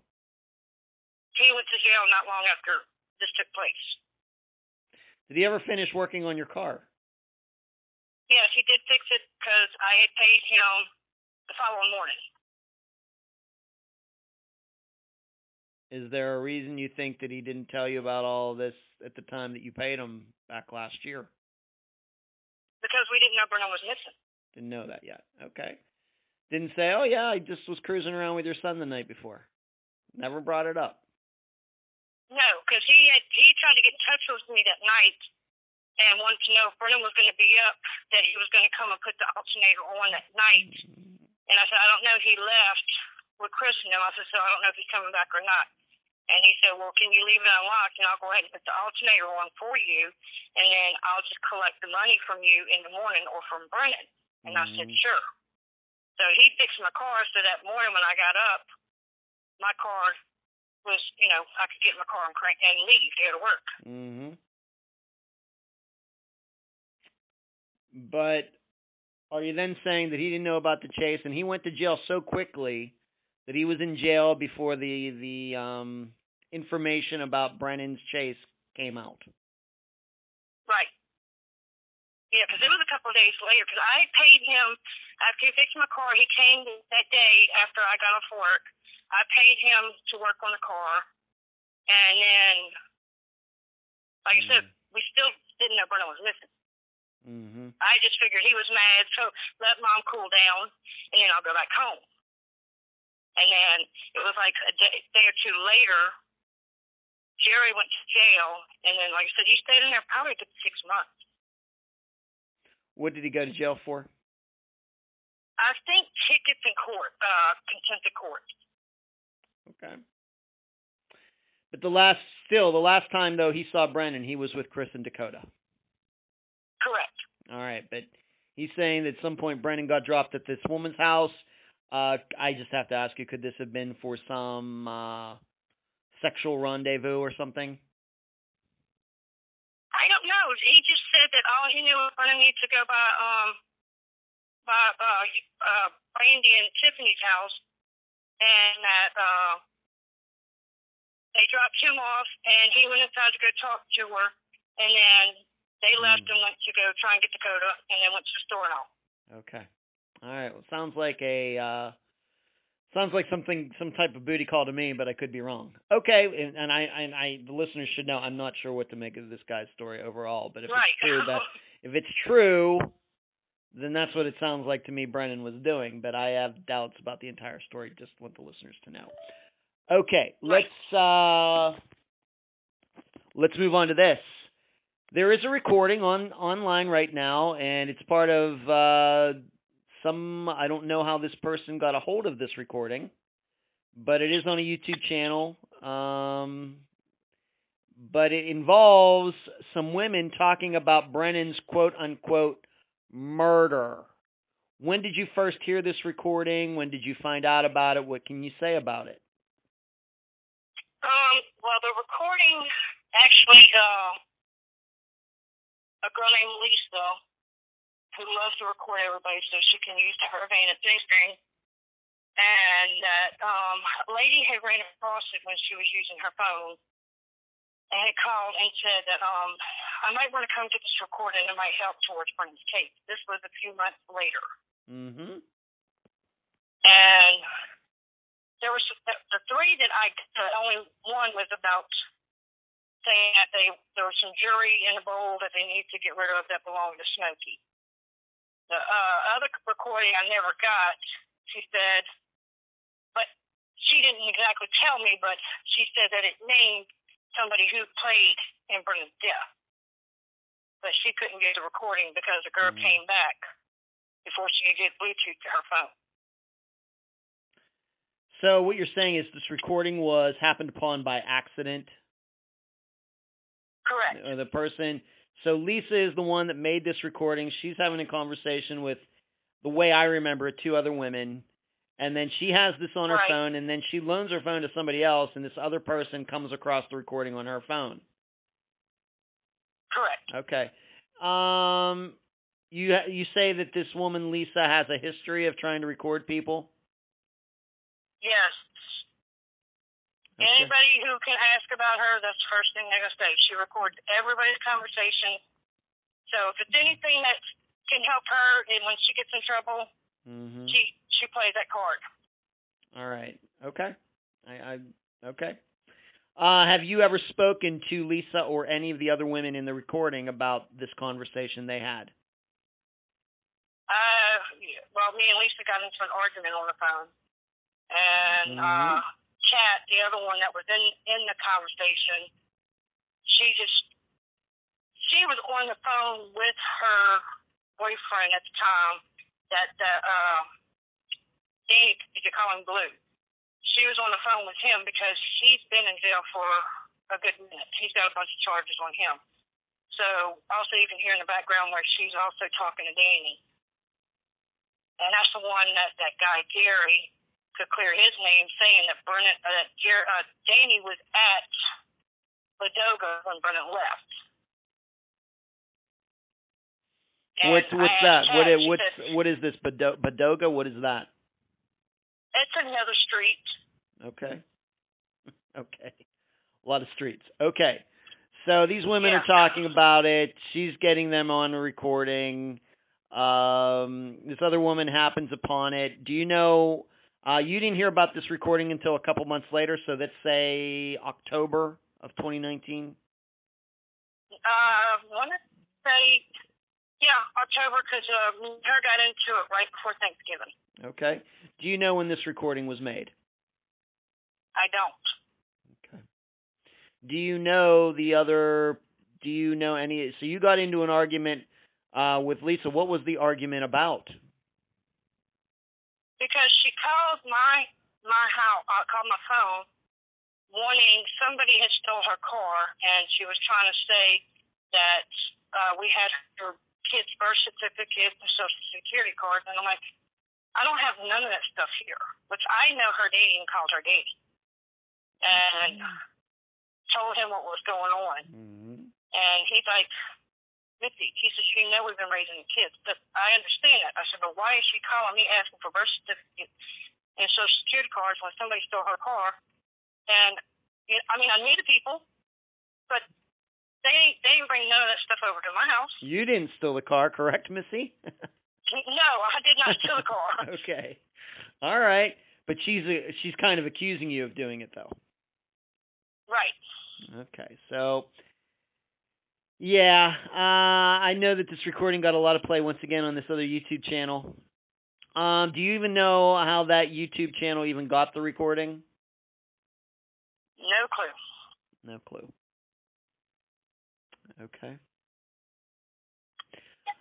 He went to jail not long after this took place. Did he ever finish working on your car? Yes, he did fix it because I had paid him the following morning. Is there a reason you think that he didn't tell you about all of this at the time that you paid him back last year? Because we didn't know Brennan was missing. Didn't know that yet. Okay. Didn't say, oh yeah, I just was cruising around with your son the night before. Never brought it up. No, because he had he tried to get in touch with me that night and wanted to know if Brennan was going to be up, that he was going to come and put the alternator on that night. And I said, I don't know. He left with Chris and them. I said, so I don't know if he's coming back or not. And he said, well, can you leave it unlocked and I'll go ahead and put the alternator on for you, and then I'll just collect the money from you in the morning or from Brennan. And I said, Mhm. sure. So he fixed my car so that morning when I got up, my car was, you know, I could get in my car and crank and leave to go to work. Mhm. But are you then saying that he didn't know about the chase and he went to jail so quickly that he was in jail before the the um information about Brennan's chase came out? Right. Yeah, because it was a couple of days later. Because I paid him After he fixed my car, he came that day after I got off work. I paid him to work on the car, and then, like I said, we still didn't know Brennan was missing. Mm-hmm. I just figured he was mad, so let mom cool down, and then I'll go back home. And then it was like a day, day or two later, Jerry went to jail, and then, like I said, he stayed in there probably a good six months. What did he go to jail for? I think tickets in court, uh, contempt of court. Okay. But the last, still, the last time though he saw Brennan, he was with Chris and Dakota. Correct. All right, but he's saying that at some point Brennan got dropped at this woman's house. Uh, I just have to ask you, could this have been for some uh, sexual rendezvous or something? I don't know. He just said that all he knew was Brennan needed to go by um by uh, uh Brandy and Tiffany's house, and that uh they dropped him off, and he went inside to go talk to her, and then they left Hmm. and went to go try and get Dakota, and then went to the store and all. Okay. All right. Well, sounds like a uh sounds like something some type of booty call to me, but I could be wrong. Okay, and, and I and I the listeners should know I'm not sure what to make of this guy's story overall, but if right. it's true that if it's true, then that's what it sounds like to me Brennan was doing, but I have doubts about the entire story. Just want the listeners to know. Okay, let's uh let's move on to this. There is a recording on online right now and it's part of uh some I don't know how this person got a hold of this recording, but it is on a YouTube channel. Um but it involves some women talking about Brennan's quote unquote murder. When did you first hear this recording? When did you find out about it? What can you say about it? Um, well, the recording actually, uh, a girl named Lisa, who loves to record everybody so she can use her advantage, and that um, a lady had ran across it when she was using her phone, and had called and said that um, I might want to come get this recording. It might help towards Brennan's case. This was a few months later. Mm-hmm. and there was the, the three that I the only one was about saying that they there was some jewelry in a bowl that they need to get rid of that belonged to Smokey. The uh, other recording I never got. She said, but she didn't exactly tell me, but she said that it named somebody who played in Brennan's death. But she couldn't get the recording because the girl Mhm. came back before she could get Bluetooth to her phone. So what you're saying is this recording was happened upon by accident. Correct. Uh, the person. So Lisa is the one that made this recording. She's having a conversation with, the way I remember it, two other women, and then she has this on her Right. phone, and then she loans her phone to somebody else, and this other person comes across the recording on her phone. Correct. Okay. Um, you you say that this woman Lisa has a history of trying to record people. Yes. Okay. Anybody who can ask about her, that's the first thing they're gonna say. She records everybody's conversation. So if it's anything that can help her, and when she gets in trouble, hmm she she plays that card. All right. Okay. I, I okay. Uh, have you ever spoken to Lisa or any of the other women in the recording about this conversation they had? Uh, well, me and Lisa got into an argument on the phone, and uh, Kat, the other one that was in in the conversation, she just she was on the phone with her boyfriend at the time. That that uh, Danny, you could call him Blue. She was on the phone with him because he's been in jail for a good minute. He's got a bunch of charges on him. So also you can hear in the background where she's also talking to Danny. And that's the one that that guy Gary could clear his name, saying that Brennan, uh, that Jer- uh, Danny was at Ladoga when Brennan left. And What's what's that? What Kat, i- she what's said, what is this Bado- Badoga? What is that? It's another street. Okay. Okay. A lot of streets. Okay. So these women are talking about it. She's getting them on a recording. Um, this other woman happens upon it. Do you know? Uh, you didn't hear about this recording until a couple months later, so let's say October of 2019. Uh, want to say, yeah, October, because uh, her got into it right before Thanksgiving. Okay. Do you know when this recording was made? I don't. Okay. Do you know the other? Do you know any? So you got into an argument uh, with Lisa. What was the argument about? Because she called my my house, uh, called my phone, wanting somebody had stole her car, and she was trying to say that uh, we had her kid's birth certificate and social security card, and I'm like, I don't have none of that stuff here, which I know her and called her daddy, and told him what was going on, Mm-hmm. and he's like. Missy, he says, you know we've been raising the kids, but I understand that. I said, but why is she calling me asking for birth certificate and social security cards when somebody stole her car? And you know, I mean, I knew the people, but they they didn't bring none of that stuff over to my house. You didn't steal the car, correct, Missy? No, I did not steal the car. okay. All right. But she's uh she's kind of accusing you of doing it though. Right. Okay. So yeah, uh I know that this recording got a lot of play once again on this other YouTube channel. Um do you even know how that YouTube channel even got the recording? No clue. No clue. Okay.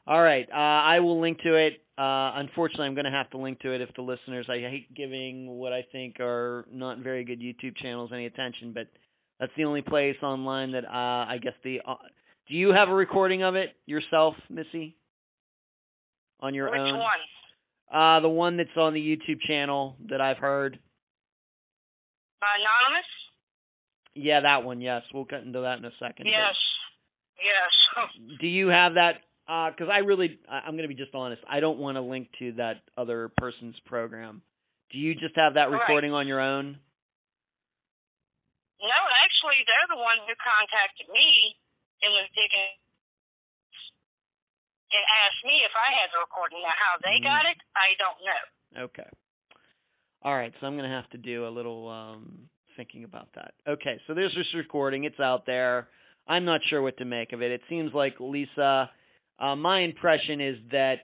All right. Uh, I will link to it. Uh, unfortunately, I'm going to have to link to it if the listeners. I hate giving what I think are not very good YouTube channels any attention, but that's the only place online that uh, I guess the. Uh, do you have a recording of it yourself, Missy? On your Which own? one? Uh, the one that's on the YouTube channel that I've heard. Anonymous? Yeah, that one. Yes, we'll get into that in a second. Yes. Yes. do you have that because i really i'm going to be just honest i don't want to link to that other person's program do you just have that Right. recording on your own No, actually, they're the ones who contacted me and was digging and asked me if I had the recording. Now, how they Mm. got it, I don't know. okay all right so i'm going to have to do a little um thinking about that okay so there's this recording it's out there i'm not sure what to make of it it seems like lisa uh my impression is that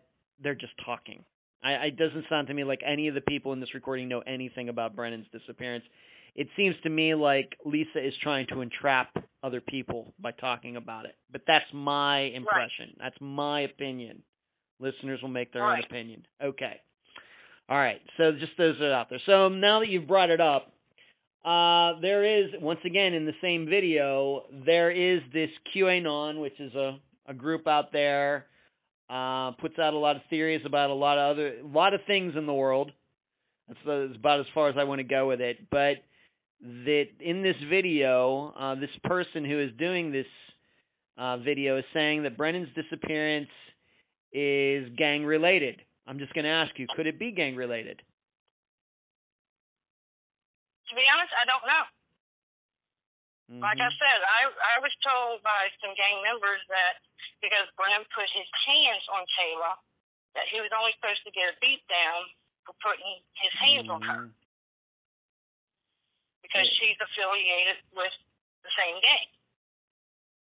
they're just talking I, it doesn't sound to me like any of the people in this recording know anything about Brennan's disappearance. It seems to me like Lisa is trying to entrap other people by talking about it. But that's my impression. That's my opinion. Listeners will make their own opinion. Okay. All right. So just those are out there. So now that you've brought it up, uh, there is once again in the same video there is this QAnon, which is a a group out there uh, puts out a lot of theories about a lot of other, a lot of things in the world. That's, that's about as far as I want to go with it. But that in this video, uh, this person who is doing this uh, video is saying that Brennan's disappearance is gang related. I'm just going to ask you, could it be gang related? To be honest, I don't know. Like I said, I I was told by some gang members that because Brennan put his hands on Taylor, that he was only supposed to get a beat down for putting his hands on her Mhm. Because Yeah. she's affiliated with the same gang.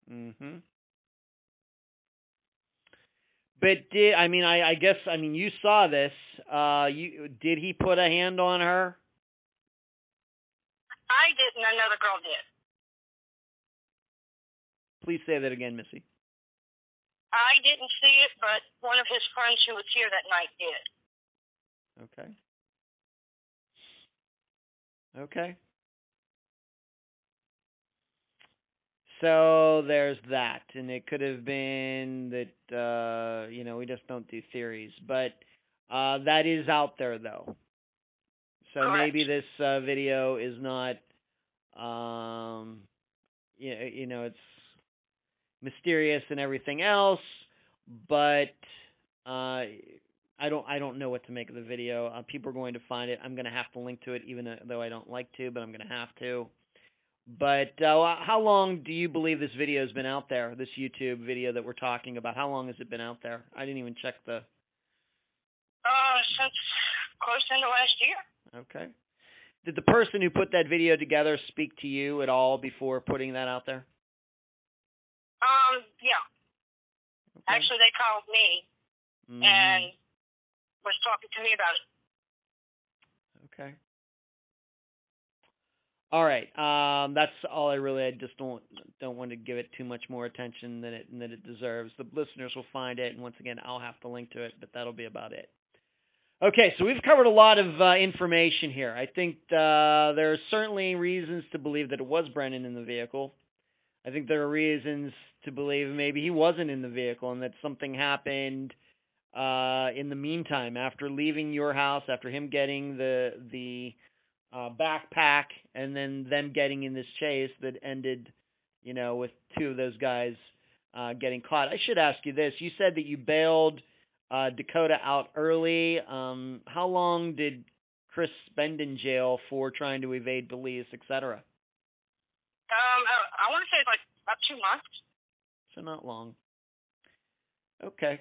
Mhm. But did I mean I I guess I mean you saw this. Uh you did he put a hand on her? I didn't. Another girl did. Please say that again, Missy. I didn't see it, but one of his friends who was here that night did. Okay. Okay. So there's that, and it could have been that uh, you know we just don't do theories, but uh, that is out there though. So Correct. maybe this uh, video is not, um, you, you know, it's mysterious and everything else, but uh, I don't I don't know what to make of the video. Uh, people are going to find it. I'm going to have to link to it, even though I don't like to, but I'm going to have to. But uh, how long do you believe this video has been out there? This YouTube video that we're talking about. How long has it been out there? I didn't even check the. Uh, since close into last year. Okay. Did the person who put that video together speak to you at all before putting that out there? Um. Yeah. Okay. Actually, they called me mm-hmm. and was talking to me about it. Okay. All right. Um, that's all I really. I just don't don't want to give it too much more attention than it than it deserves. The listeners will find it, and once again, I'll have to link to it, but that'll be about it. Okay, so we've covered a lot of uh, information here. I think uh, there are certainly reasons to believe that it was Brennan in the vehicle. I think there are reasons to believe maybe he wasn't in the vehicle and that something happened uh, in the meantime after leaving your house, after him getting the the uh, backpack, and then them getting in this chase that ended, you know, with two of those guys uh, getting caught. I should ask you this: You said that you bailed uh, Dakota out early. Um, how long did Chris spend in jail for trying to evade police, etc.? Um, I, I want to say like about two months. So not long. Okay.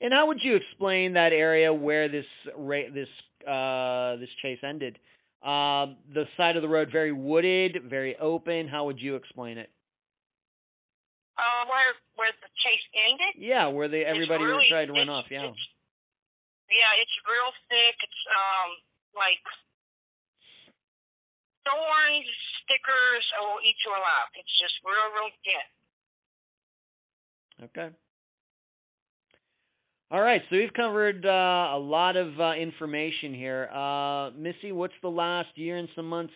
And how would you explain that area where this ra- this uh, this chase ended? Um, the side of the road very wooded, very open. How would you explain it? Uh, where where the chase ended. Yeah, where they everybody really, tried to run off. Yeah. it's- yeah, it's real thick. It's um like thorns, stickers, or will eat you alive. It's just real, real thin. Okay. All right, so we've covered uh, a lot of uh, information here. Uh, Missy, what's the last year and some months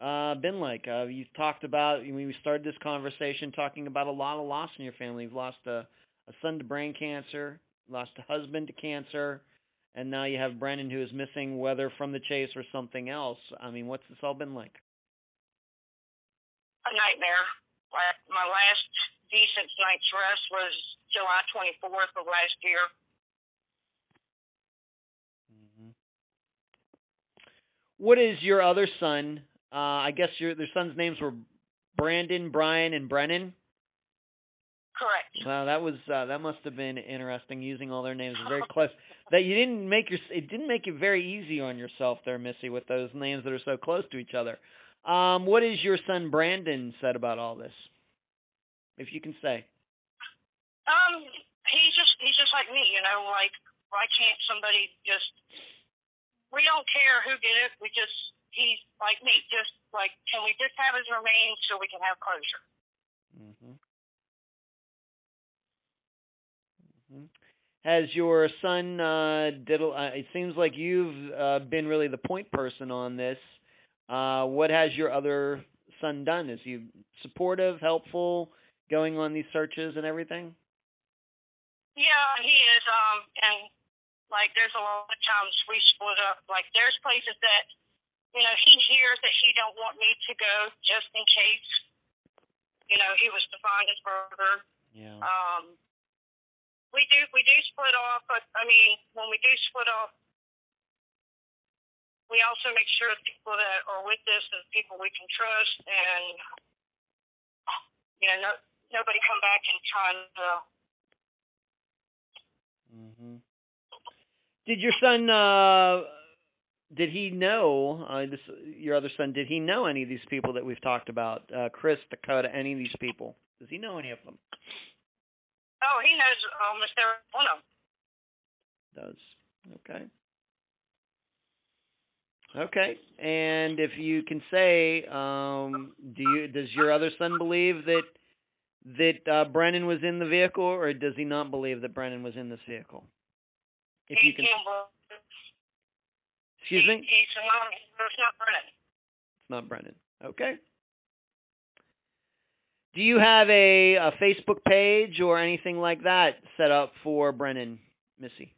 uh, been like? Uh, you've talked about when we started this conversation talking about a lot of loss in your family. You've lost a, a son to brain cancer, lost a husband to cancer, and now you have Brennan who is missing, whether from the chase or something else. I mean, what's this all been like? A nightmare. My last decent night's rest was July 24th of last year. hmm What is your other son? Uh, I guess your their sons' names were Brandon, Brian, and Brennan. Correct. Wow, that was uh, that must have been interesting using all their names very close. That you didn't make your it didn't make it very easy on yourself there, Missy, with those names that are so close to each other. Um, what is your son Brandon said about all this? If you can say. Um, he's just he's just like me, you know. Like, why can't somebody just? We don't care who did it. We just he's like me. Just like, can we just have his remains so we can have closure? hmm hmm Has your son uh, diddle? Uh, it seems like you've uh, been really the point person on this. Uh, what has your other son done? Is he supportive, helpful, going on these searches and everything? Yeah, he is. Um, and like, there's a lot of times we split up. Like, there's places that, you know, he hears that he don't want me to go just in case. You know, he was to find his brother. Yeah. Um, we do we do split off, but I mean, when we do split off, we also make sure the people that are with us are people we can trust, and you know, no, nobody come back and try to. hmm Did your son? Uh, did he know uh, this? Your other son? Did he know any of these people that we've talked about? Uh, Chris, Dakota, any of these people? Does he know any of them? Oh, he knows almost every one of them. Does okay. Okay, and if you can say, um, do you does your other son believe that that uh, Brennan was in the vehicle, or does he not believe that Brennan was in this vehicle? If he you can, can't excuse he, me, He's not. It's not Brennan. it's not Brennan. Okay. Do you have a, a Facebook page or anything like that set up for Brennan, Missy?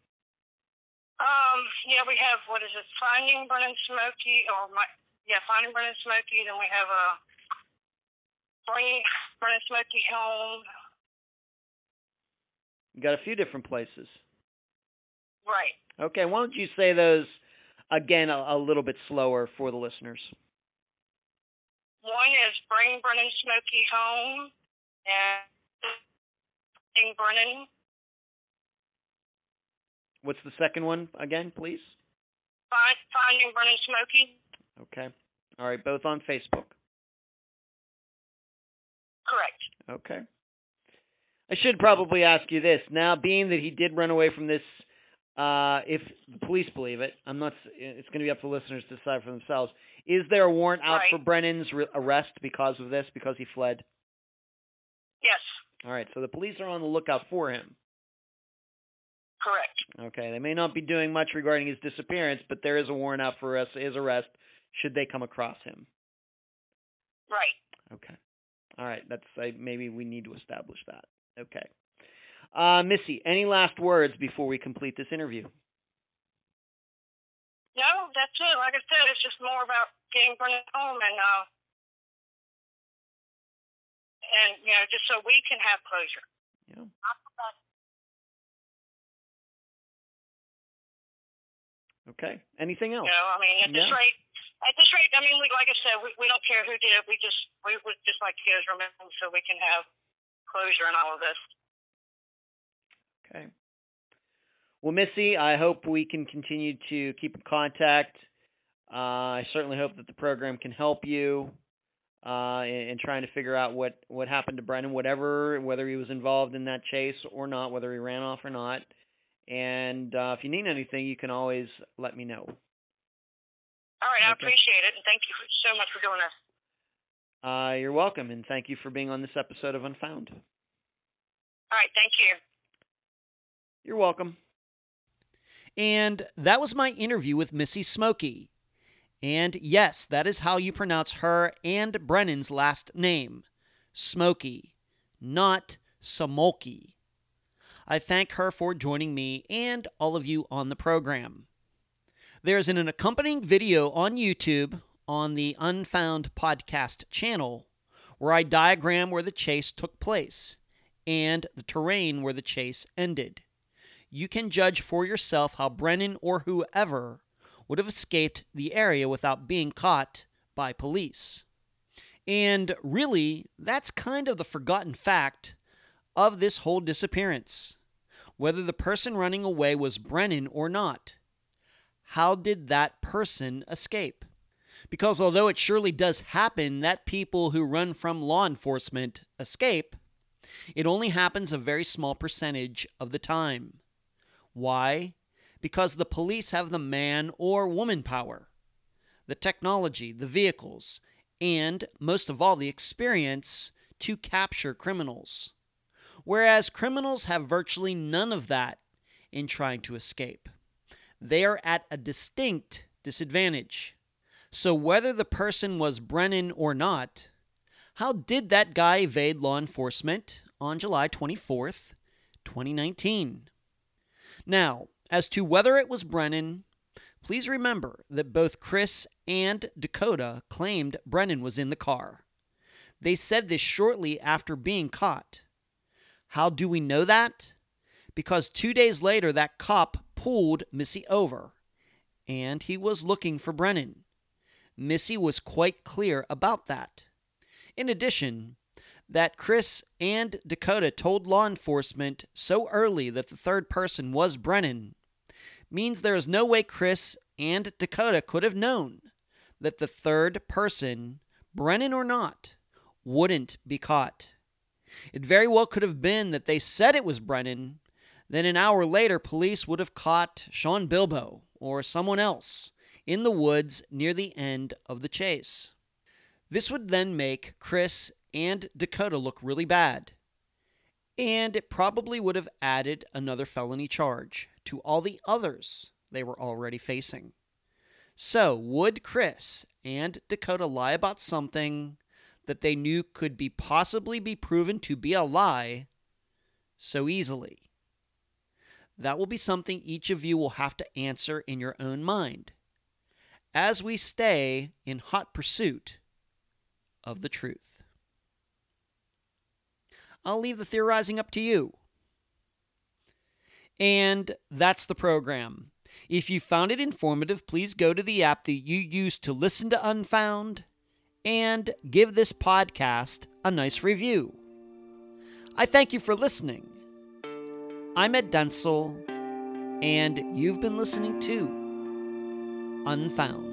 Um, yeah, we have what is it? Finding Brennan Smokey, or my yeah, Finding Brennan Smokey. Then we have a Bringing Brennan Smokey home. You got a few different places. Right. Okay, why don't you say those again a, a little bit slower for the listeners? One is Bring Brennan Smokey home, and Bring Brennan. What's the second one again, please? Find, finding Brennan Smokey. Okay. All right, both on Facebook. Correct. Okay. I should probably ask you this. Now, being that he did run away from this, uh, if the police believe it, I'm not. It's going to be up to listeners to decide for themselves. Is there a warrant out Right. for Brennan's re- arrest because of this? Because he fled. Yes. All right. So the police are on the lookout for him. Correct. Okay. They may not be doing much regarding his disappearance, but there is a warrant out for his arrest should they come across him. Right. Okay. All right. That's I, maybe we need to establish that. Okay. Uh, Missy, any last words before we complete this interview? No, that's it. Like I said, it's just more about getting Brennan home and uh, and you know, just so we can have closure. Yeah. Okay. Anything else? No, I mean, at this Yeah. rate, at this rate, I mean, we, like I said, we, we don't care who did it. We just we would just like to get his remains so we can have closure and all of this. Okay. Well, Missy, I hope we can continue to keep in contact. Uh, I certainly hope that the program can help you uh, in, in trying to figure out what, what happened to Brennan, whatever, whether he was involved in that chase or not, whether he ran off or not. And uh, if you need anything, you can always let me know. All right, I appreciate it, and thank you so much for doing this. Uh, you're welcome, and thank you for being on this episode of Unfound. All right, thank you. You're welcome. And that was my interview with Missy Smokey. And yes, that is how you pronounce her and Brennan's last name Smokey, not Samolky. I thank her for joining me and all of you on the program. There's an accompanying video on YouTube on the Unfound Podcast channel where I diagram where the chase took place and the terrain where the chase ended you can judge for yourself how Brennan or whoever would have escaped the area without being caught by police. And really, that's kind of the forgotten fact of this whole disappearance. Whether the person running away was Brennan or not. How did that person escape? Because although it surely does happen that people who run from law enforcement escape, it only happens a very small percentage of the time. Why? Because the police have the man or woman power, the technology, the vehicles, and most of all, the experience to capture criminals. Whereas criminals have virtually none of that in trying to escape. They are at a distinct disadvantage. So, whether the person was Brennan or not, how did that guy evade law enforcement on July 24th, 2019? Now, as to whether it was Brennan, please remember that both Chris and Dakota claimed Brennan was in the car. They said this shortly after being caught. How do we know that? Because two days later, that cop pulled Missy over, and he was looking for Brennan. Missy was quite clear about that. In addition, that Chris and Dakota told law enforcement so early that the third person was Brennan means there is no way Chris and Dakota could have known that the third person, Brennan or not, wouldn't be caught. It very well could have been that they said it was Brennan, then an hour later, police would have caught Sean Bilbo or someone else in the woods near the end of the chase. This would then make Chris and Dakota look really bad. And it probably would have added another felony charge to all the others they were already facing. So, would Chris and Dakota lie about something that they knew could be possibly be proven to be a lie so easily? That will be something each of you will have to answer in your own mind as we stay in hot pursuit of the truth. I'll leave the theorizing up to you. And that's the program. If you found it informative, please go to the app that you use to listen to Unfound and give this podcast a nice review. I thank you for listening. I'm Ed Dansereau, and you've been listening to unfound.